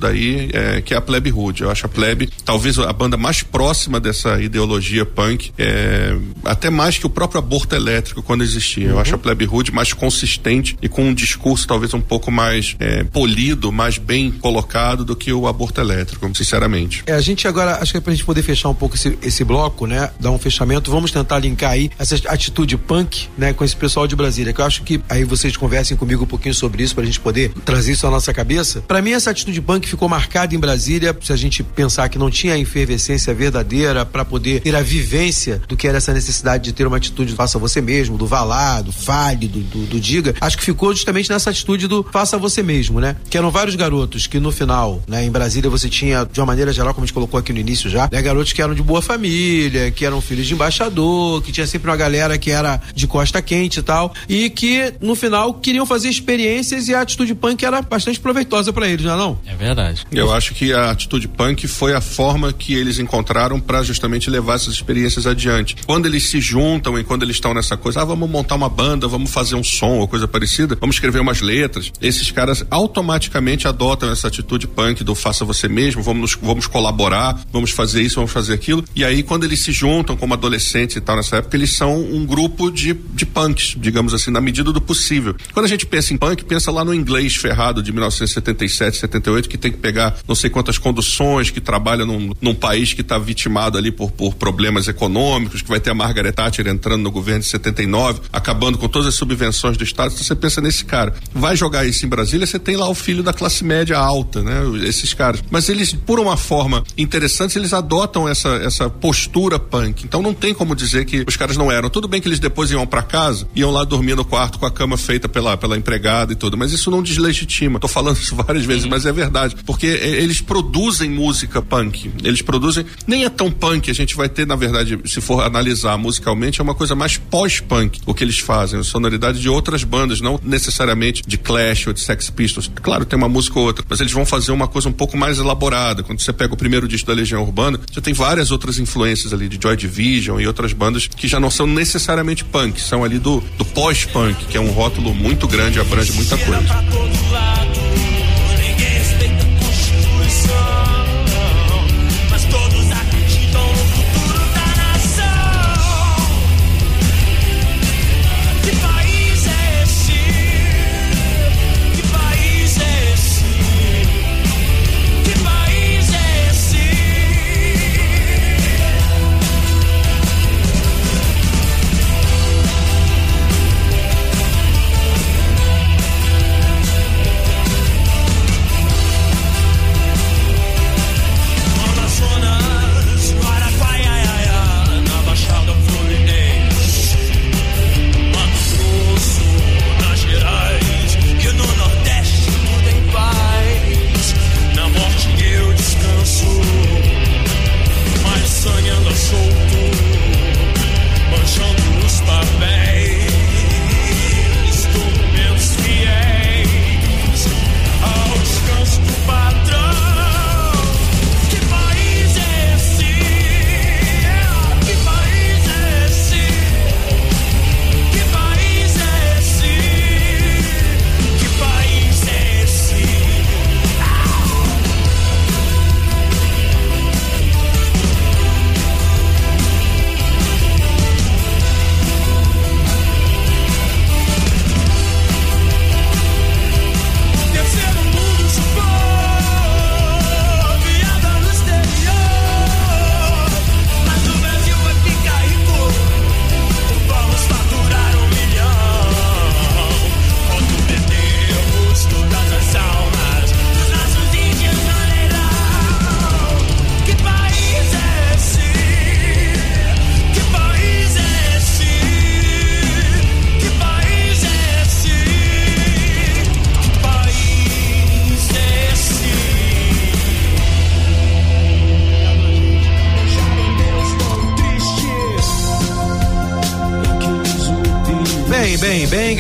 G: daí, é, que é a Plebe Hood. Eu acho a Plebe talvez a banda mais próxima dessa ideologia punk, é, até mais que o próprio aborto elétrico quando existia. Eu acho a Plebe Hood mais consistente e com um discurso talvez um pouco mais é, polido, mais bem colocado do que o aborto elétrico, sinceramente.
E: É, a gente agora, acho que é pra gente poder fechar um pouco esse, esse bloco, né? Dar um fechamento, vamos tentar linkar aí essa atitude punk, né? Com esse pessoal de Brasília, que eu acho que aí vocês conversem comigo um pouquinho sobre isso pra gente poder trazer isso à nossa cabeça. Pra mim, essa atitude punk ficou marcada em Brasília, se a gente pensar que não tinha a efervescência verdadeira pra poder ter a vivência do que era essa necessidade de ter uma atitude faça você mesmo, do vá lá, do fale, do, do, do diga, acho que ficou justamente nessa atitude do faça você mesmo, né? Que eram vários garotos que no final, né, em Brasília você tinha, de uma maneira geral, como a gente colocou aqui no início já, né, garotos que eram de boa família, que eram filhos de embaixador, que tinha sempre uma galera que era de costa quente e tal, e que no final queriam fazer experiências e a atitude punk era bastante proveitosa pra eles, não é não?
F: É verdade.
G: Eu acho que a atitude punk foi a forma que eles encontraram para justamente levar essas experiências adiante. Quando eles se juntam e quando eles estão nessa coisa, ah, vamos montar uma banda, vamos fazer um som ou coisa parecida, vamos escrever umas letras. Esses caras automaticamente adotam essa atitude punk do faça você mesmo, vamos, nos- vamos colaborar, vamos fazer isso, vamos fazer aquilo. E aí, quando eles se juntam como adolescentes e tal nessa época, eles são um grupo de, de punks, digamos assim, na medida do possível. Quando a gente pensa em punk, pensa lá no inglês ferrado de 1977, 78, que tem que pegar não sei quantas conduções, que trabalha num, num país que está vitimado ali por, por problemas econômicos, que vai ter a Margaret Thatcher entrando no governo de 79, acabando com todas as subvenções do Estado. Então você pensa nesse cara. Vai jogar isso em Brasília, você tem lá o filho da classe média alta, né? Esses caras. Mas eles, por uma forma interessante, eles adotam essa, essa postura punk. Então não tem como dizer que os caras não eram. Tudo bem que eles depois iam para casa, iam lá dormir no quarto com a cama feita pela, pela empregada e tudo, mas isso não deslegitima. Tô falando isso várias vezes, mas é verdade. Porque eles produzem música punk. Eles produzem. Nem é tão punk, a gente vai ter, na verdade, se for analisar musicalmente, é uma coisa mais pós-punk o que eles fazem. A sonoridade de outras bandas, não necessariamente de Clash ou de Sex Pistols. Claro, tem uma música ou outra, mas eles vão fazer uma coisa um pouco mais elaborada. Quando você pega o primeiro disco da Legião Urbana, já tem várias outras influências ali de Joy Division e outras bandas que já não são necessariamente punk, são ali do, do pós-punk, que é um rótulo muito grande, abrange muita coisa.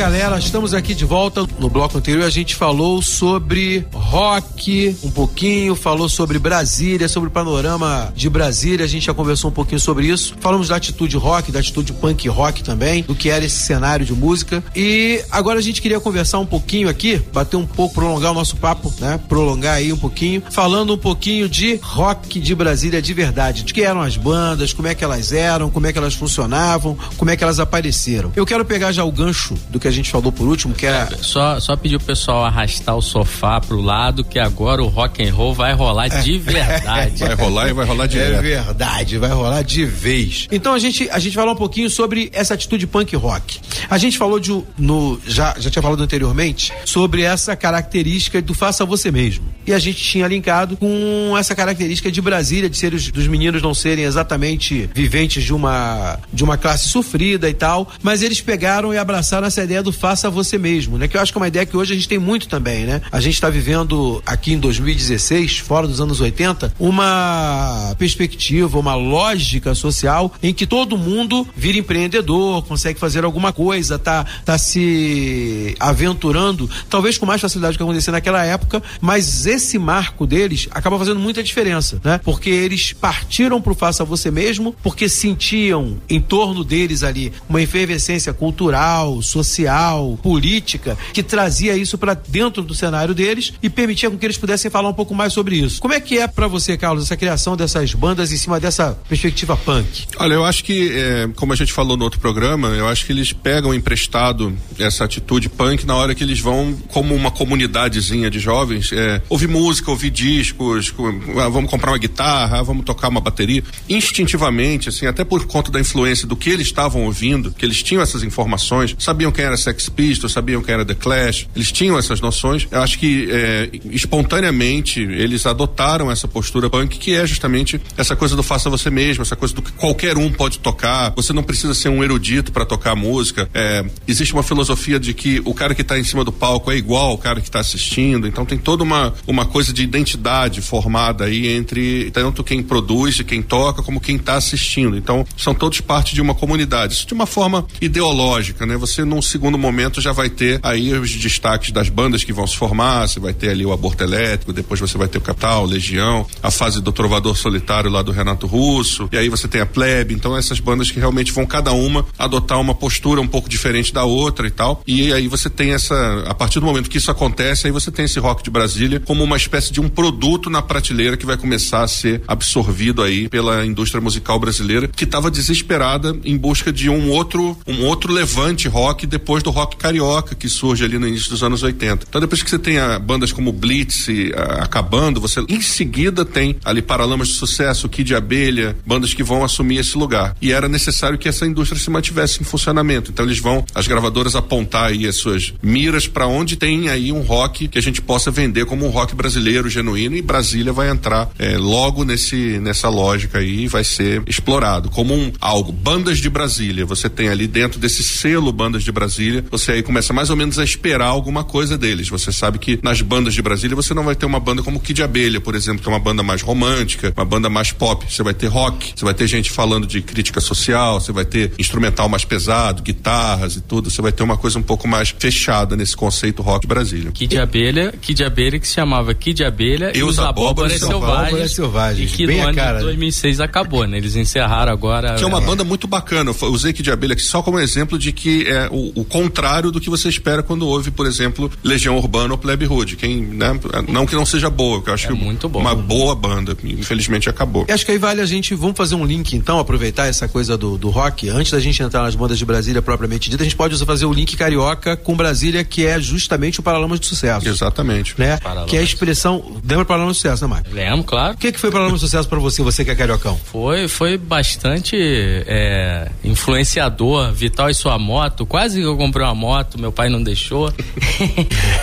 E: Galera, estamos aqui de volta. No bloco anterior a gente falou sobre rock um pouquinho, falou sobre Brasília, sobre o panorama de Brasília, a gente já conversou um pouquinho sobre isso. Falamos da atitude rock, da atitude punk rock também, do que era esse cenário de música. E agora a gente queria conversar um pouquinho aqui, bater um pouco, prolongar o nosso papo, né? Prolongar aí um pouquinho, falando um pouquinho de rock de Brasília de verdade, de que eram as bandas, como é que elas eram, como é que elas funcionavam, como é que elas apareceram. Eu quero pegar já o gancho do que a gente falou por último, que é
F: Só, só pedir o pessoal arrastar o sofá pro lado, que agora o rock and roll vai rolar de verdade.
G: Vai rolar e vai rolar
E: É
G: direto.
E: verdade, vai rolar de vez. Então a gente a gente falou um pouquinho sobre essa atitude punk rock. A gente falou de no já já tinha falado anteriormente sobre essa característica do faça você mesmo. A gente tinha linkado com essa característica de Brasília de ser os, dos meninos não serem exatamente viventes de uma de uma classe sofrida e tal, mas eles pegaram e abraçaram essa ideia do faça você mesmo, né? Que eu acho que é uma ideia que hoje a gente tem muito também, né? A gente está vivendo aqui em 2016, fora dos anos 80, uma perspectiva, uma lógica social em que todo mundo vira empreendedor, consegue fazer alguma coisa, tá, tá se aventurando, talvez com mais facilidade que acontecia naquela época, mas esse marco deles acaba fazendo muita diferença, né? Porque eles partiram pro faça você mesmo, porque sentiam em torno deles ali uma efervescência cultural, social, política, que trazia isso para dentro do cenário deles e permitia com que eles pudessem falar um pouco mais sobre isso. Como é que é para você, Carlos, essa criação dessas bandas em cima dessa perspectiva punk?
G: Olha, eu acho que, é, como a gente falou no outro programa, eu acho que eles pegam emprestado essa atitude punk na hora que eles vão, como uma comunidadezinha de jovens, é, ouvir música, ouvir discos, co- ah, vamos comprar uma guitarra, ah, vamos tocar uma bateria. Instintivamente, assim, até por conta da influência do que eles estavam ouvindo, que eles tinham essas informações, sabiam quem era Sex Pistols, sabiam quem era The Clash, eles tinham essas noções. Eu acho que é, espontaneamente eles adotaram essa postura punk, que é justamente essa coisa do faça você mesmo, essa coisa do que qualquer um pode tocar. Você não precisa ser um erudito para tocar música. É, existe uma filosofia de que o cara que está em cima do palco é igual ao cara que está assistindo. Então tem toda uma, uma coisa de identidade formada aí entre tanto quem produz e quem toca, como quem está assistindo. Então são todos parte de uma comunidade. Isso de uma forma ideológica, né? Você num segundo momento já vai ter aí os destaques das bandas que vão se formar. Você vai ter ali o Aborto Elétrico, depois você vai ter o Capital, Legião, a fase do Trovador Solitário lá do Renato Russo, e aí você tem a Plebe. Então essas bandas que realmente vão cada uma adotar uma postura um pouco diferente da outra e tal. E aí você tem essa, a partir do momento que isso acontece, aí você tem esse rock de Brasília como uma espécie de um produto na prateleira que vai começar a ser absorvido aí pela indústria musical brasileira, que estava desesperada em busca de um outro, um outro levante rock depois do rock carioca que surge ali no início dos anos 80. Então depois que você tem a, bandas como Blitz a, acabando, você em seguida tem ali Paralamas de Sucesso, Kid Abelha, bandas que vão assumir esse lugar. E era necessário que essa indústria se mantivesse em funcionamento. Então eles vão, as gravadoras apontar aí as suas miras para onde tem aí um rock que a gente possa vender como um rock brasileiro genuíno e Brasília vai entrar é, logo nesse nessa lógica aí e vai ser explorado como um algo bandas de Brasília. Você tem ali dentro desse selo bandas de Brasília, você aí começa mais ou menos a esperar alguma coisa deles. Você sabe que nas bandas de Brasília você não vai ter uma banda como Kid Abelha, por exemplo, que é uma banda mais romântica, uma banda mais pop. Você vai ter rock, você vai ter gente falando de crítica social, você vai ter instrumental mais pesado, guitarras e tudo. Você vai ter uma coisa um pouco mais fechada nesse conceito rock de Brasília.
F: Kid Abelha, Kid Abelha que se chamava Kid Abelha e, os Abóboras Selvagens.
E: Selvagens.
F: E que
E: Bem
F: no
E: a
F: ano
E: cara,
F: de
E: né?
F: 2006 acabou, né? Eles encerraram agora.
G: Que é uma
F: é,
G: banda muito bacana. Eu usei Kid Abelha aqui só como exemplo de que é o, o contrário do que você espera quando ouve, por exemplo, Legião Urbana ou Plebe Hood. Quem, né, não que não seja boa, que eu acho
F: É
G: que
F: muito bom.
G: uma boa banda. Infelizmente acabou.
E: E acho que aí vale a gente, vamos fazer um link então, aproveitar essa coisa do, do rock, antes da gente entrar nas bandas de Brasília propriamente dita, a gente pode fazer o link carioca com Brasília, que é justamente o Paralamas de Sucesso.
G: Exatamente.
E: Né?
F: Paralamas.
E: Que é a expressão. Lembra Paralamas de Sucesso, né, Mário?
F: Lembro, claro.
E: O que, que foi Paralamas de Sucesso pra você, você que é cariocão?
F: Foi, foi bastante é, influenciador. Vital e sua moto. Quase que eu comprei uma moto, meu pai não deixou.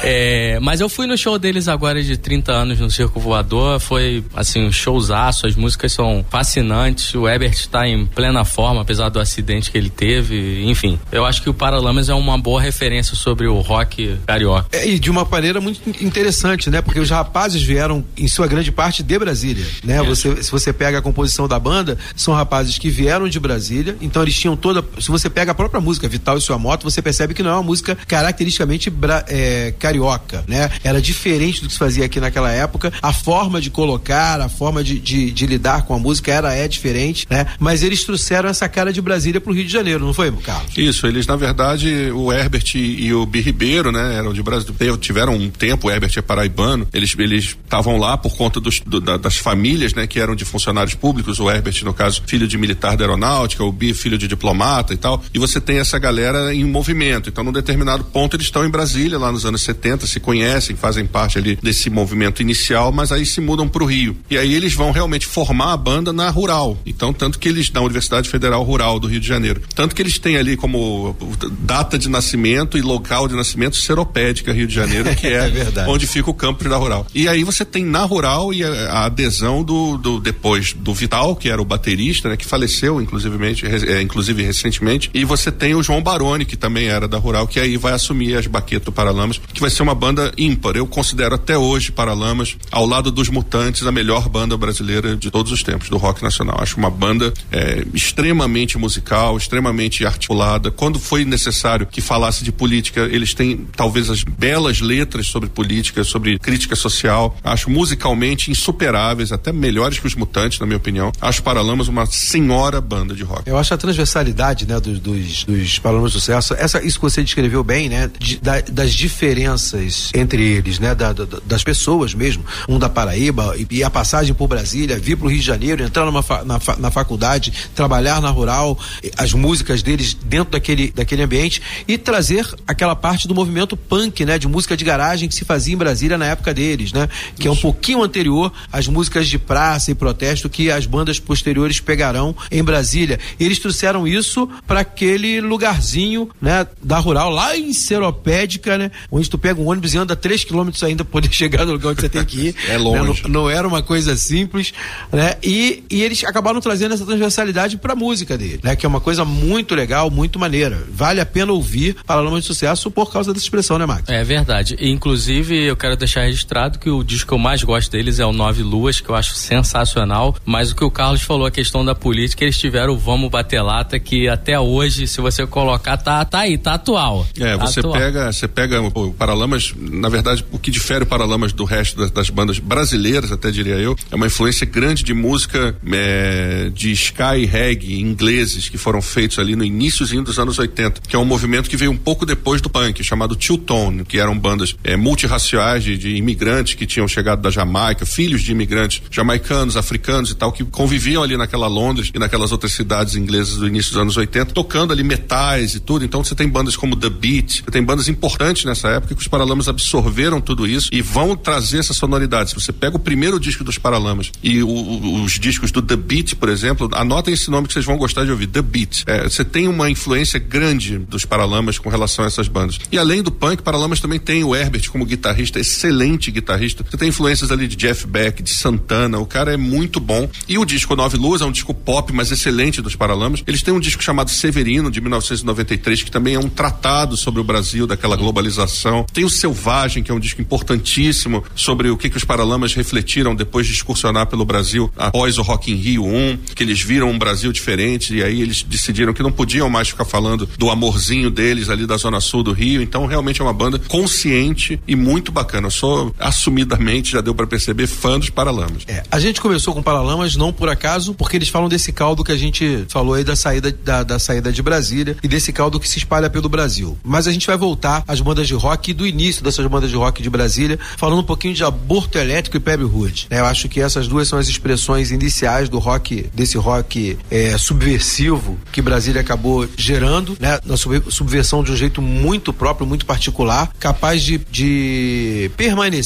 F: É, mas eu fui no show show deles agora de 30 anos no Circo Voador foi, assim, um showzaço. As músicas são fascinantes. O Ebert está em plena forma, apesar do acidente que ele teve. Enfim, eu acho que o Paralamas é uma boa referência sobre o rock carioca.
E: É, e de uma maneira muito interessante, né? Porque os rapazes vieram, em sua grande parte, de Brasília, né? Você, se você pega a composição da banda, são rapazes que vieram de Brasília, então eles tinham toda. Se você pega a própria música Vital e Sua Moto, você percebe que não é uma música caracteristicamente bra, é, carioca, né? Era diferente do que se fazia aqui naquela época. A forma de colocar, a forma de, de, de lidar com a música era é diferente, né? Mas eles trouxeram essa cara de Brasília pro Rio de Janeiro, não foi, Carlos?
G: Isso, eles na verdade, o Herbert e, o Bi Ribeiro, né, eram de Brasil, tiveram um tempo, o Herbert é paraibano, eles eles estavam lá por conta dos, do, da, das famílias, né, que eram de funcionários públicos, o Herbert, no caso, filho de militar da aeronáutica, o Bi, filho de diplomata e tal, e você tem essa galera em movimento, então num determinado ponto eles estão em Brasília, lá nos anos 70, se conhecem, fazem parte ali desse movimento inicial, mas aí se mudam para o Rio, e aí eles vão realmente formar a banda na Rural, então tanto que eles, na Universidade Federal Rural do Rio de Janeiro, tanto que eles têm ali como data de nascimento e local de nascimento Seropédica, Rio de Janeiro, que é,
E: verdade.
G: onde fica o campo da Rural. E aí você tem na Rural e a, adesão do, do depois do Vital, que era o baterista, né, que faleceu inclusivemente, é, inclusive recentemente, e você tem o João Baroni, que também era da Rural, que aí vai assumir as baquetas do Paralamas, que vai ser uma banda ímpar. Eu considero até hoje Paralamas, ao lado dos Mutantes, a melhor banda brasileira de todos os tempos do rock nacional. Acho uma banda é, extremamente musical, extremamente articulada. Quando foi necessário que falasse de política, eles têm talvez as belas letras sobre política, sobre crítica social. Acho musicalmente insuperáveis, até melhores que os Mutantes, na minha opinião. Acho Paralamas uma senhora banda de rock.
E: Eu acho a transversalidade, né, dos, dos, dos Paralamas do Sucesso, essa, isso que você descreveu bem, né, de, da, das diferenças entre eles, né, da, da, das pessoas mesmo, um da Paraíba e, e, a passagem por Brasília, vir pro Rio de Janeiro, entrar numa fa, na, na faculdade, trabalhar na rural, as músicas deles dentro daquele, daquele ambiente e trazer aquela parte do movimento punk, né, de música de garagem que se fazia em Brasília na época deles, né, que é um pouquinho anterior às músicas de praça e protesto que as bandas posteriores pegarão em Brasília. Eles trouxeram isso para aquele lugarzinho, né, da rural lá em Seropédica, né, onde tu pega um ônibus e anda três quilômetros ainda para poder chegar no lugar onde você tem que ir.
G: É longe.
E: Né? Não, não, era uma coisa simples, né? E, e eles acabaram trazendo essa transversalidade para a música dele, né? Que é uma coisa muito legal, muito maneira. Vale a pena ouvir Paralamas de Sucesso por causa dessa expressão, né, Max?
F: É verdade. Inclusive, eu quero deixar registrado que o disco que eu mais gosto deles é o Nove Luas, que eu acho sensacional. Mas o que o Carlos falou, a questão da política, eles tiveram o Vamos Bater Lata, que até hoje, se você colocar, tá, tá aí, tá atual.
G: É,
F: tá
G: você
F: atual.
G: pega, você pega o Paralamas, na verdade, o que difere o Paralamas do resto das, das bandas brasileiras, até diria eu, é uma influência grande de música é, de sky reggae ingleses que foram feitos ali no iníciozinho dos anos 80, que é um movimento que veio um pouco depois do punk, chamado Two Tone, que eram bandas é, multirraciais de, de imigrantes que tinham chegado da Jamaica, filhos de imigrantes jamaicanos, africanos e tal, que conviviam ali naquela Londres e naquelas outras cidades inglesas do início dos anos 80, tocando ali metais e tudo. Então você tem bandas como The Beat, você tem bandas importantes nessa época que os Paralamas absorveram tudo isso e vão trazer essa sonoridade. Se você pega o primeiro disco dos Paralamas e o, o, os discos do The Beat, por exemplo, anotem esse nome que vocês vão gostar de ouvir, The Beat. É, você tem uma influência grande dos Paralamas com relação a essas bandas. E além do punk, Paralamas também tem o Herbert como guitarrista, excelente guitarrista. Você tem influências ali de Jeff Beck, de Santana, o cara é muito bom. E o disco Nove Luz é um disco pop, mas excelente dos Paralamas. Eles têm um disco chamado Severino, de 1993, que também é um tratado sobre o Brasil, daquela globalização. Tem o Selvagem, que é um disco importantíssimo sobre o que, que os Paralamas refletiram depois de excursionar pelo Brasil após o Rock in Rio 1, que eles viram um Brasil diferente e aí eles decidiram que não podiam mais ficar falando do amorzinho deles ali da zona sul do Rio. Então realmente é uma banda consciente e muito bacana. Eu sou assumidamente, já deu para perceber, fã dos Paralamas.
E: É, a gente começou com Paralamas não por acaso, porque eles falam desse caldo que a gente falou aí da saída da, da saída de Brasília e desse caldo que se espalha pelo Brasil. Mas a gente vai voltar às bandas de rock do início dessas bandas de rock de Brasília, falando um pouquinho de aborto elétrico e Peb Hood. Né? Eu acho que essas duas são as expressões iniciais do rock, desse rock é, subversivo que Brasília acabou gerando, né? Na subversão de um jeito muito próprio, muito particular, capaz de, de permanecer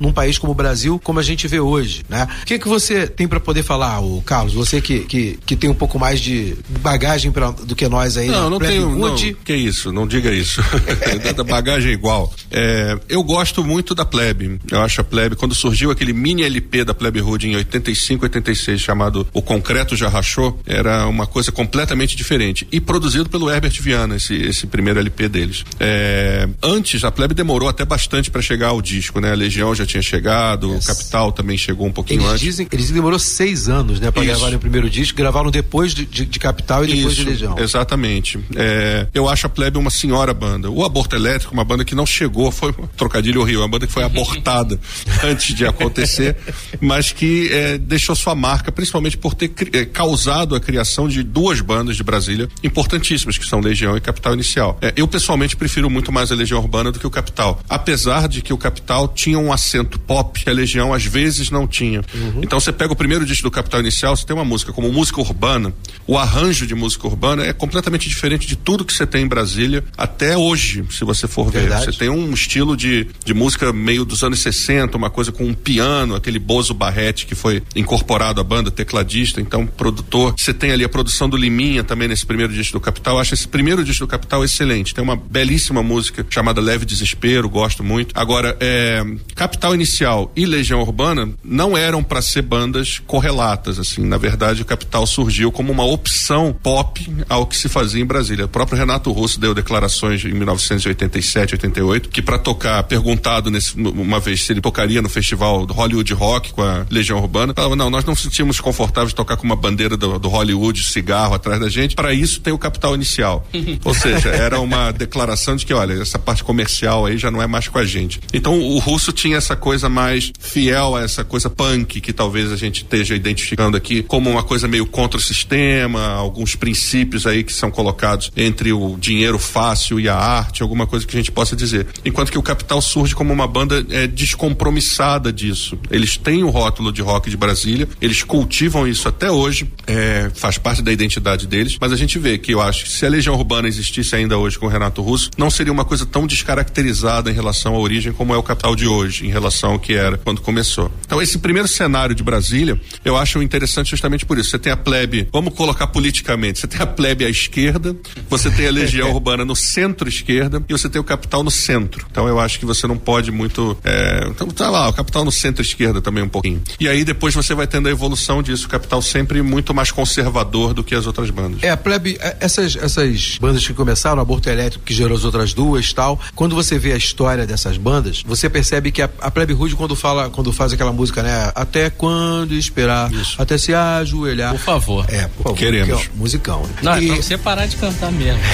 E: num país como o Brasil, como a gente vê hoje, né? O que que você tem para poder falar, o Carlos? Você que, que, que tem um pouco mais de bagagem pra, do que nós aí.
G: Não, não
E: Plebe
G: tenho. Não, que isso, não diga isso. bagagem é igual. É, eu gosto muito da Plebe. Eu acho a Plebe, quando surgiu aquele mini LP da Plebe Hood em 85, 86, chamado O Concreto Já Rachou, era uma coisa completamente diferente. E produzido pelo Herbert Viana, esse, esse primeiro LP deles. É, antes, a Plebe demorou até bastante para chegar ao disco, né? A Legião já tinha chegado,
E: Yes.
G: o Capital também chegou um pouquinho
E: Eles
G: antes.
E: dizem, eles demorou seis anos, né,
G: Isso.
E: gravarem o primeiro disco, gravaram depois de, de- de Capital e depois
G: Isso,
E: de Legião.
G: Exatamente. É, eu acho a Plebe uma senhora banda. O Aborto Elétrico, uma banda que não chegou, foi um trocadilho horrível, uma banda que foi abortada antes de acontecer, mas que é, deixou sua marca, principalmente por ter é, causado a criação de duas bandas de Brasília importantíssimas, que são Legião e Capital Inicial. É, eu pessoalmente prefiro muito mais a Legião Urbana do que o Capital, apesar de que o Capital tinha um acento pop que a Legião às vezes não tinha. Então você pega o primeiro disco do Capital Inicial, você tem uma música como música urbana, o arranjo de música urbana é completamente diferente de tudo que você tem em Brasília até hoje, se você for
E: Verdade.
G: ver. Você tem um estilo de, de música meio dos anos 60, uma coisa com um piano, aquele Bozo Barrete que foi incorporado à banda, tecladista, então produtor. Você tem ali a produção do Liminha também nesse primeiro disco do Capital. Eu acho esse primeiro disco do Capital excelente. Tem uma belíssima música chamada Leve Desespero, gosto muito. Agora, é, Capital Inicial e Legião Urbana não eram para ser bandas correlatas, assim. Na verdade, o Capital surgiu como uma opção pop ao que se fazia em Brasília. O próprio Renato Russo deu declarações em 1987, 88, que para tocar, perguntado nesse, uma vez se ele tocaria no festival do Hollywood Rock com a Legião Urbana, falava, não, nós não sentimos confortáveis de tocar com uma bandeira do, do Hollywood, cigarro atrás da gente, para isso tem o capital inicial. Ou seja, era uma declaração de que, olha, essa parte comercial aí já não é mais com a gente. Então o russo tinha essa coisa mais fiel a essa coisa punk que talvez a gente esteja identificando aqui como uma coisa meio contra o sistema, alguns princípios aí que são colocados entre o dinheiro fácil e a arte, alguma coisa que a gente possa dizer. Enquanto que o Capital surge como uma banda é, descompromissada disso. Eles têm o rótulo de rock de Brasília, eles cultivam isso até hoje, é, faz parte da identidade deles, mas a gente vê que eu acho que se a Legião Urbana existisse ainda hoje com o Renato Russo, não seria uma coisa tão descaracterizada em relação à origem como é o Capital de hoje, em relação ao que era quando começou. Então, esse primeiro cenário de Brasília, eu acho interessante justamente por isso. Você tem a plebe, vamos colocar politicamente, você tem a plebe à esquerda, você tem a Legião Urbana no centro-esquerda e você tem o Capital no centro. Então, eu acho que você não pode muito. É, então, tá lá, o Capital no centro-esquerda também um pouquinho. E aí depois você vai tendo a evolução disso, o Capital sempre muito mais conservador do que as outras bandas.
E: É, a plebe, é, essas, essas bandas que começaram, Aborto Elétrico, que gerou as outras duas tal, quando você vê a história dessas bandas, você percebe que a, a Plebe Rude, quando fala, quando faz aquela música, né? Até quando esperar, até se ajoelhar.
F: Por favor.
E: É, por favor.
G: Queremos.
E: que é musicão. né?
F: Não, é
E: E-
F: pra você parar de cantar mesmo.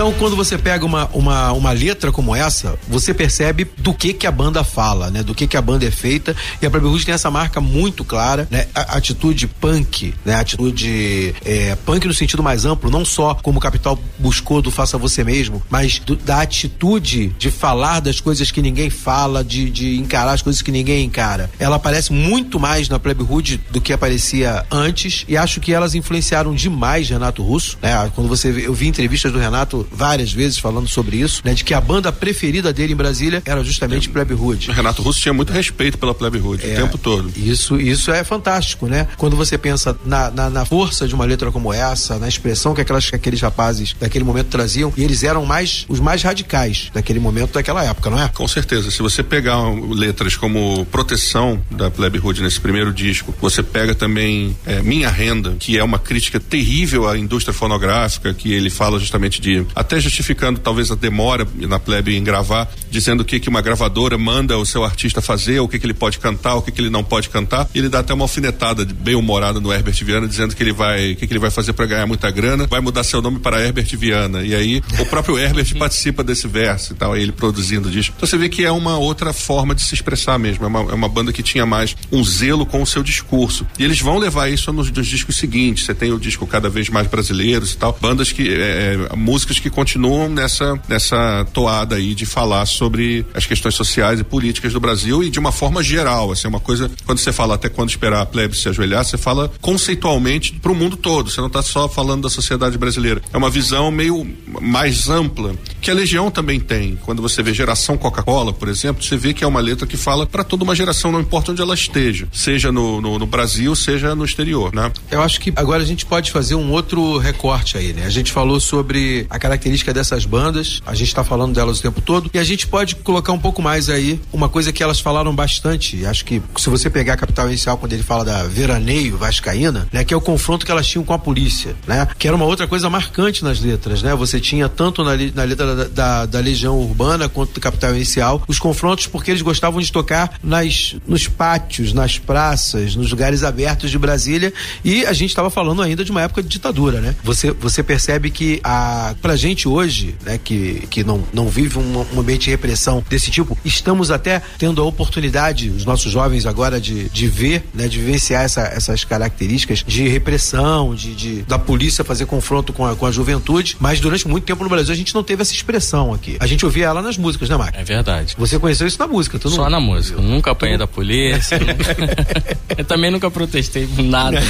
E: Então, quando você pega uma, uma, uma letra como essa, você percebe do que que a banda fala, né? Do que que a banda é feita. E a Rude tem essa marca muito clara, né? A, atitude punk, né? Atitude é, punk no sentido mais amplo, não só como o Capital buscou do faça você mesmo, mas do- da atitude de falar das coisas que ninguém fala, de, de encarar as coisas que ninguém encara. Ela aparece muito mais na Plebe do que aparecia antes e acho que elas influenciaram demais Renato Russo, né? Quando você eu vi entrevistas do Renato várias vezes falando sobre isso, né? De que a banda preferida dele em Brasília era justamente Plebe Rude.
G: O Renato Russo tinha muito respeito pela Plebe Hood
E: É.
G: o tempo todo.
E: Isso, isso é fantástico, né? Quando você pensa na, na, na força de uma letra como essa, na expressão que, aquelas, que aqueles rapazes daquele momento traziam, e eles eram mais os mais radicais daquele momento, daquela época, não é?
G: Com certeza. Se você pegar letras como Proteção da Plebe Hood nesse primeiro disco, você pega também é, Minha Renda, que é uma crítica terrível à indústria fonográfica, que ele fala justamente de. Até justificando talvez a demora na Plebe em gravar, dizendo o que, que uma gravadora manda o seu artista fazer, o que, que ele pode cantar, o que, que ele não pode cantar. E ele dá até uma alfinetada bem humorada no Herbert Viana, dizendo que ele vai. o que, que ele vai fazer para ganhar muita grana, vai mudar seu nome para Herbert Viana. E aí o próprio Herbert participa desse verso e tal, ele produzindo disco. Então você vê que é uma outra forma de se expressar mesmo. É uma, é uma banda que tinha mais um zelo com o seu discurso. E eles vão levar isso nos, nos discos seguintes. Você tem o disco cada vez mais brasileiros e tal. Bandas que. É, é, músicas músicas que continuam nessa, nessa toada aí de falar sobre as questões sociais e políticas do Brasil e de uma forma geral, assim, uma coisa, quando você fala até quando esperar a plebe se ajoelhar, você fala conceitualmente para o mundo todo, você não está só falando da sociedade brasileira. É uma visão meio mais ampla, que a Legião também tem. Quando você vê geração Coca-Cola, por exemplo, você vê que é uma letra que fala para toda uma geração, não importa onde ela esteja, seja no, no, no Brasil, seja no exterior, né?
E: Eu acho que agora a gente pode fazer um outro recorte aí, né? A gente falou sobre a característica dessas bandas, a gente está falando delas o tempo todo, e a gente pode colocar um pouco mais aí uma coisa que elas falaram bastante. Acho que se você pegar a capital inicial, quando ele fala da veraneio vascaína, né? Que é o confronto que elas tinham com a polícia, né? Que era uma outra coisa marcante nas letras, né? Você tinha tanto na, na letra da, da, da Legião Urbana quanto do Capital Inicial os confrontos porque eles gostavam de tocar nas, nos pátios, nas praças, nos lugares abertos de Brasília e a gente estava falando ainda de uma época de ditadura, né? Você, você percebe que a, pra gente hoje, né, que, que não, não vive um, um ambiente de repressão desse tipo, estamos até tendo a oportunidade, os nossos jovens agora, de, de ver, né, de vivenciar essa, essas características de repressão, de, de da polícia fazer confronto com a, com a juventude, mas durante muito tempo no Brasil a gente não teve essa expressão aqui. A gente ouvia ela nas músicas, né, Marcos?
F: É verdade.
E: Você conheceu isso na música, tu não?
F: Só na música. Nunca apanhei da polícia. eu também nunca protestei por nada.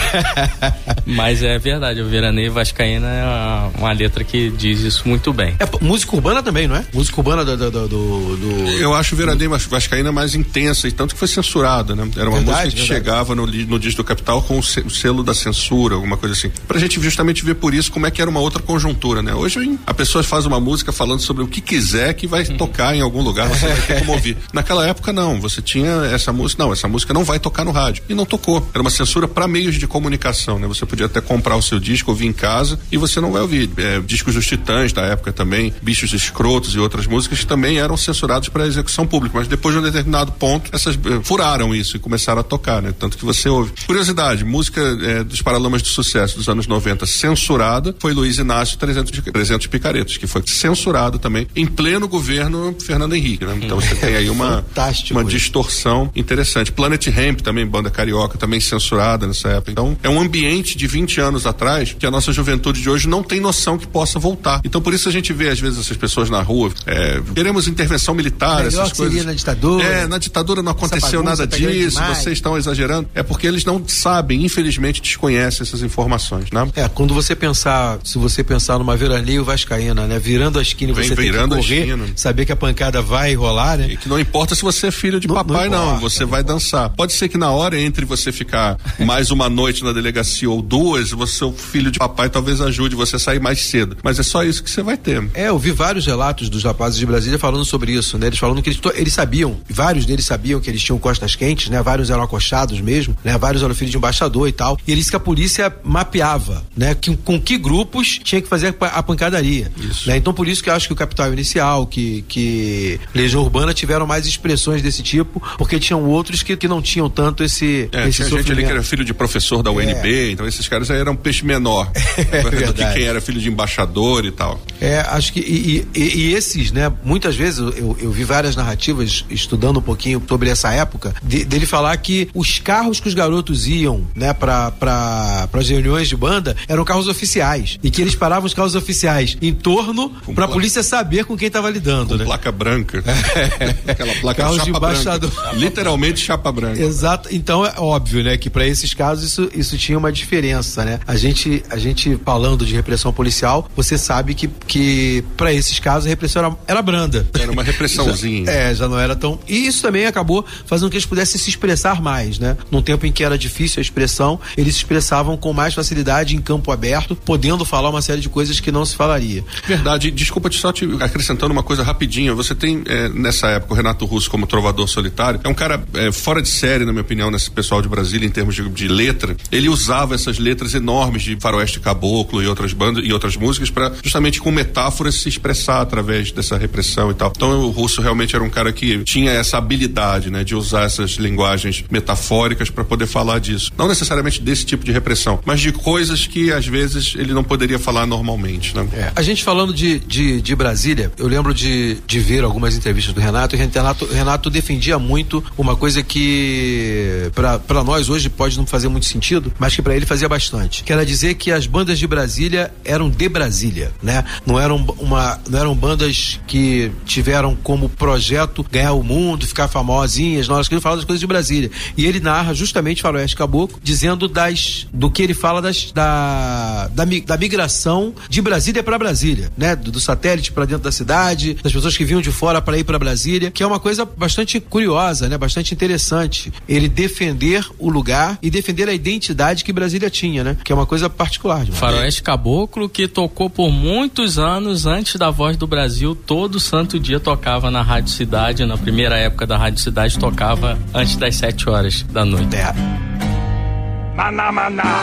F: Mas é verdade, o Veraneio Vascaína é uma, uma letra que diz isso muito bem.
E: É música urbana também, não é? Música urbana do. do, do, do-
G: Eu acho o Veraneio Vas- Vascaína mais intensa e tanto que foi censurada, né? Era uma
E: Verdade,
G: música que
E: verdade.
G: chegava no, no disco do Capital com o se- o selo da censura, alguma coisa assim. Pra gente justamente ver por isso como é que era uma outra conjuntura, né? Hoje a pessoa faz uma música falando sobre o que quiser que vai tocar em algum lugar, você vai ter como ouvir. Naquela época não, você tinha essa música, não, essa música não vai tocar no rádio. E não tocou. Era uma censura para meios de comunicação, né? Você podia até comprar o seu disco, ouvir em casa e você não vai ouvir. É, discos dos Titãs da época também, Bichos Escrotos e outras músicas também eram censurados para execução pública, mas depois de um determinado ponto, essas eh, furaram isso e começaram a tocar, né? Tanto que você ouve. Curiosidade, música eh, dos Paralamas de Sucesso dos anos 90 censurada foi Luiz Inácio 300, de- 300 Picaretos, que foi censurado também em pleno governo Fernando Henrique, né? Então você tem aí uma,
E: Fantástico
G: uma
E: isso.
G: distorção interessante. Planet Hemp também, banda carioca, também censurada nessa época. Então é um ambiente de 20 anos atrás que a nossa juventude de hoje não tem noção que possa voltar. Então por isso a gente vê às vezes essas pessoas na rua, é, queremos intervenção militar,
E: Melhor
G: essas
E: que seria
G: coisas.
E: na ditadura.
G: É, na ditadura não aconteceu
E: bagunça
G: nada
E: tá
G: disso, vocês estão exagerando. É porque eles não sabem, infelizmente desconhecem essas informações, né?
E: É, quando você pensar, se você pensar numa veraneio vascaína, né? Virando a esquina
G: Vem
E: você tem que correr, saber que a pancada vai rolar, né?
G: E que não importa se você é filho de
E: Não- não
G: papai, não.
E: importa,
G: Você
E: não
G: vai dançar. Pode ser que na hora entre você ficar mais uma noite na delegacia ou duas, você, seu filho de papai talvez ajude você a sair mais cedo. Mas é só isso que você vai ter.
E: É, eu vi vários relatos dos rapazes de Brasília falando sobre isso, né? Eles falando que eles, eles sabiam, vários deles sabiam que eles tinham costas quentes, né? Vários eram acostados mesmo, né? Vários eram filhos de embaixador e tal. E eles que a polícia mapeava, né? Que, com que grupos tinha que fazer a, pa- a pancadaria. Né? Então por isso que eu acho que o Capital Inicial, que, que Legião Urbana tiveram mais expressões desse tipo, porque tinham outros que, que não tinham tanto esse,
G: É,
E: esse
G: tinha gente ali que era filho de professor da UNB, então esses caras aí eram peixe menor. do que
E: verdade.
G: quem era filho de embaixador e tal.
E: É, acho que. E, e- e esses, né? Muitas vezes eu, eu vi várias narrativas estudando um pouquinho sobre essa época, de- dele falar que os carros que os garotos iam, né, pra, pra, pras reuniões de banda eram carros oficiais. E que eles paravam os carros oficiais em torno pra
G: pla-
E: polícia saber com quem tava lidando,
G: Com
E: né?
G: placa branca. Aquela placa
E: Carros de
G: chapa branca.
E: embaixador.
G: Literalmente chapa branca.
E: Exato. Então é óbvio, né, que para esses casos isso, isso tinha uma diferença, né? A gente, a gente falando de repressão policial, você sabe que, que para esses casos a repressão era, era branda.
G: Era uma repressãozinha.
E: Já- é, já não era tão. E isso também acabou fazendo com que eles pudessem se expressar mais, né? Num tempo em que era difícil a expressão, eles se expressavam com mais facilidade em campo aberto, podendo falar uma série de coisas que não se falaria.
G: Verdade, desculpa te só te acrescentando uma coisa rapidinho. Você tem é, nessa época o Renato Russo como trovador solitário. É um cara é, fora de série, na minha opinião, nesse pessoal de Brasília, em termos de, de letra. Ele usava essas letras enormes de Faroeste Caboclo e outras bandas e outras músicas para justamente com metáforas se expressar através dessa repressão e tal. Então o Russo realmente era um cara que tinha essa habilidade, né, de usar essas linguagens metafóricas para poder falar disso. Não necessariamente desse tipo de repressão, mas de coisas que às vezes ele não poderia falar normalmente, né?
E: É. A gente falando de, de, de Brasília, eu lembro de, de ver algumas entrevistas do Renato, e Renato, Renato defendia muito uma coisa que para nós hoje pode não fazer muito sentido, mas que para ele fazia bastante, que era dizer que as bandas de Brasília eram de Brasília. Né? Não eram uma, não eram bandas que tiveram como projeto ganhar o mundo, ficar famosinhas. Nós queríamos falar das coisas de Brasília. E ele narra justamente Faroeste Caboclo, dizendo das do que ele fala das da da, da migração de Brasília para Brasília, né? Do, do satélite para dentro da cidade, das pessoas que vinham de fora para ir para Brasília, que é uma coisa bastante curiosa, né? Bastante interessante. Ele defender o lugar e defender a identidade que Brasília tinha, né? Que é uma coisa particular.
F: Faroeste Caboclo, que tocou por muitos anos antes da Voz do Brasil, todo santo dia tocava na Rádio Cidade, na primeira época da Rádio Cidade, tocava antes das 7 horas da noite.
E: É.
B: Maná, maná.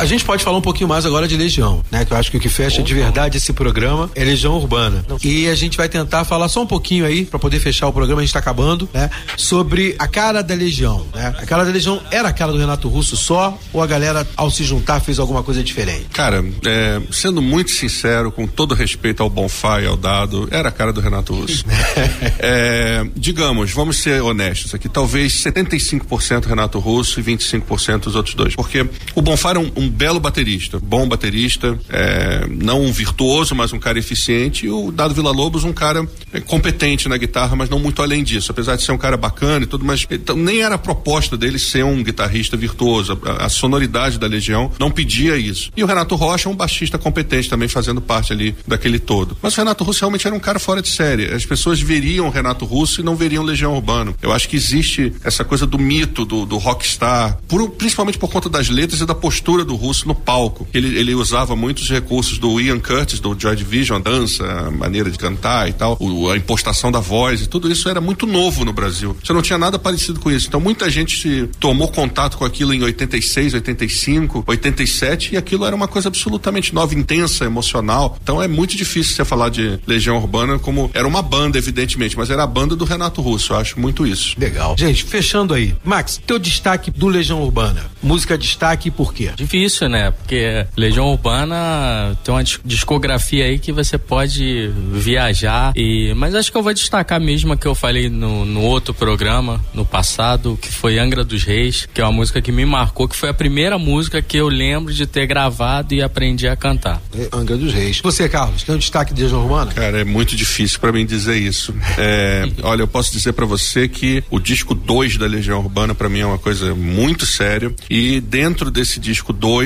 E: A gente pode falar um pouquinho mais agora de Legião, né? Que eu acho que o que fecha de verdade esse programa é Legião Urbana. E a gente vai tentar falar só um pouquinho aí, pra poder fechar o programa, a gente tá acabando, né? Sobre a cara da Legião, né? A cara da Legião era a cara do Renato Russo só, ou a galera, ao se juntar, fez alguma coisa diferente?
G: Cara, é, sendo muito sincero, com todo respeito ao Bonfá e ao Dado, era a cara do Renato Russo. É, digamos, vamos ser honestos aqui, talvez 75% Renato Russo e 25% os outros dois. Porque o Bonfá era um, um belo baterista, bom baterista, é, não um virtuoso, mas um cara eficiente, e o Dado Villa Lobos um cara é, competente na guitarra, mas não muito além disso, apesar de ser um cara bacana e tudo, mas então, nem era a proposta dele ser um guitarrista virtuoso. A, a sonoridade da Legião não pedia isso. E o Renato Rocha é um baixista competente também, fazendo parte ali daquele todo. Mas o Renato Russo realmente era um cara fora de série. As pessoas veriam o Renato Russo e não veriam Legião Urbano. Eu acho que existe essa coisa do mito do, do rockstar, por- principalmente por conta das letras e da postura do Russo no palco. Ele, ele usava muitos recursos do Ian Curtis, do Joy Division, a dança, a maneira de cantar e tal, o- a impostação da voz e tudo isso era muito novo no Brasil. Você não tinha nada parecido com isso. Então muita gente se tomou contato com aquilo em 86, 85, 87 e aquilo era uma coisa absolutamente nova, intensa, emocional. Então é muito difícil você falar de Legião Urbana como era uma banda, evidentemente, mas era a banda do Renato Russo. Eu acho muito isso.
E: Legal. Gente, fechando aí. Max, teu destaque do Legião Urbana. Música destaque e por quê?
F: Difícil, né? Porque Legião Urbana tem uma dis- discografia aí que você pode viajar e mas acho que eu vou destacar mesmo a que eu falei no, no outro programa no passado, que foi Angra dos Reis, que é uma música que me marcou, que foi a primeira música que eu lembro de ter gravado e aprendi a cantar.
E: É, Angra dos Reis. Você, Carlos, tem um destaque de Legião Urbana?
G: Cara, é muito difícil pra mim dizer isso. É, olha, eu posso dizer pra você que o disco 2 da Legião Urbana pra mim é uma coisa muito séria e dentro desse disco 2,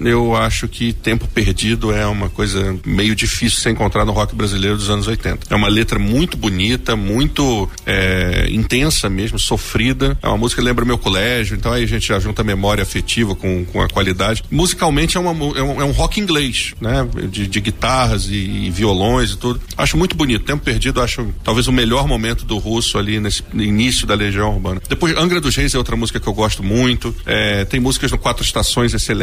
G: eu acho que Tempo Perdido é uma coisa meio difícil de se encontrar no rock brasileiro dos anos 80. É uma letra muito bonita, muito é, intensa mesmo, sofrida. É uma música que lembra meu colégio, então aí a gente já junta memória afetiva com, com a qualidade. Musicalmente é, uma, é, um, é um rock inglês, né? De, de guitarras e, e violões e tudo. Acho muito bonito. Tempo Perdido, acho talvez o melhor momento do russo ali nesse início da Legião Urbana. Depois, Angra dos Reis é outra música que eu gosto muito. É, tem músicas no Quatro Estações excelentes.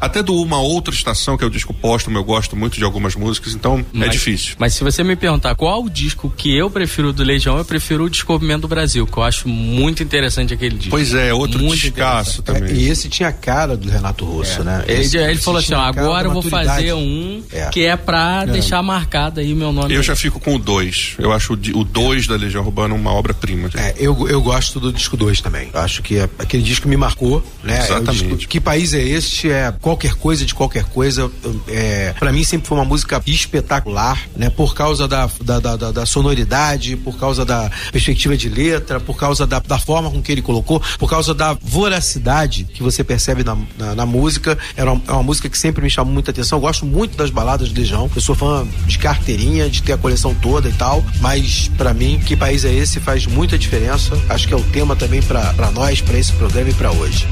G: Até do Uma Outra Estação, que é o disco póstumo, eu gosto muito de algumas músicas, então é
F: Mas-
G: difícil.
F: Mas se você me perguntar qual o disco que eu prefiro do Legião, eu prefiro o Descobrimento do Brasil, que eu acho muito interessante aquele disco.
G: Pois é, outro
F: Muito
G: descasso
F: interessante.
G: também.
E: É, e esse tinha a cara do Renato Russo, né?
F: Ele,
E: Esse-
F: ele
E: esse
F: falou assim: ó, agora eu vou fazer um
E: É.
F: que é pra deixar marcado aí meu nome.
G: Eu já fico com o 2. Eu acho o 2 da Legião Urbana uma obra-prima.
E: É, eu, eu gosto do disco 2 também. Eu acho que é- aquele disco me marcou, né? É
G: Exatamente.
E: disco- que país é É qualquer coisa de qualquer coisa. É, para mim sempre foi uma música espetacular, né? Por causa da, da, da, da- da sonoridade, por causa da perspectiva de letra, por causa da, da forma com que ele colocou, por causa da voracidade que você percebe na, na, na música. Era uma, é uma música que sempre me chamou muita atenção. Eu gosto muito das baladas de Legião. Eu sou fã de carteirinha, de ter a coleção toda e tal. Mas pra mim, que país é esse faz muita diferença. Acho que é o tema também pra nós, pra esse programa e pra hoje.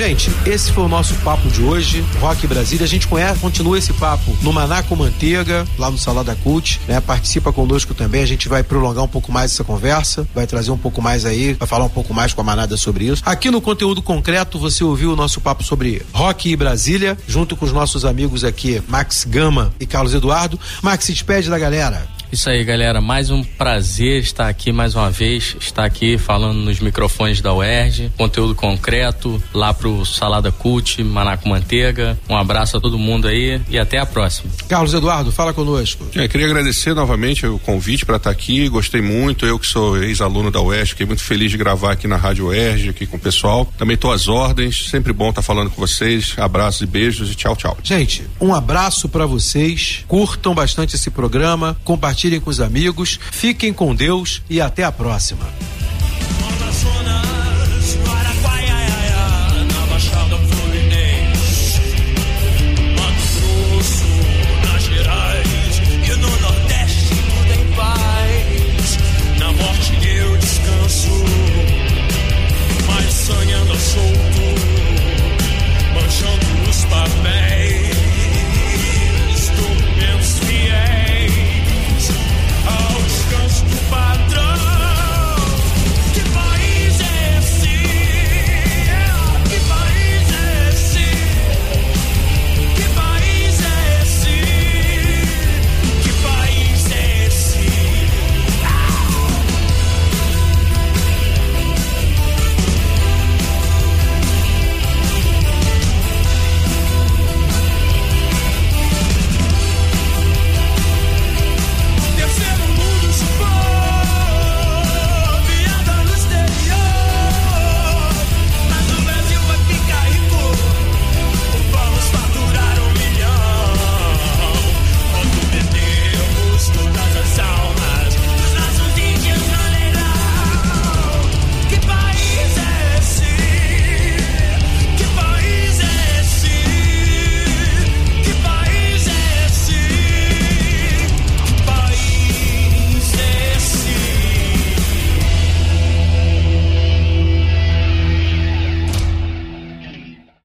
E: Gente, esse foi o nosso papo de hoje, Rock Brasília. A gente conhece, continua esse papo no Maná com Manteiga, lá no Salada Cult, né? Participa conosco também. A gente vai prolongar um pouco mais essa conversa, vai trazer um pouco mais aí, vai falar um pouco mais com a manada sobre isso. Aqui no conteúdo concreto, você ouviu o nosso papo sobre rock e Brasília, junto com os nossos amigos aqui, Max Gama e Carlos Eduardo. Max, se despede da galera.
F: Isso aí, galera. Mais um prazer estar aqui mais uma vez, estar aqui falando nos microfones da UERJ, conteúdo concreto lá pro Salada Cult, Manaco Manteiga. Um abraço a todo mundo aí e até a próxima.
E: Carlos Eduardo, fala conosco.
G: É, queria agradecer novamente o convite para estar aqui. Gostei muito. Eu que sou ex-aluno da UERJ, fiquei muito feliz de gravar aqui na Rádio UERJ, aqui com o pessoal. Também tô às ordens. Sempre bom estar falando com vocês. Abraços e beijos e tchau, tchau.
E: Gente, um abraço para vocês. Curtam bastante esse programa, compartilhem com os amigos. Fiquem com Deus e até a próxima.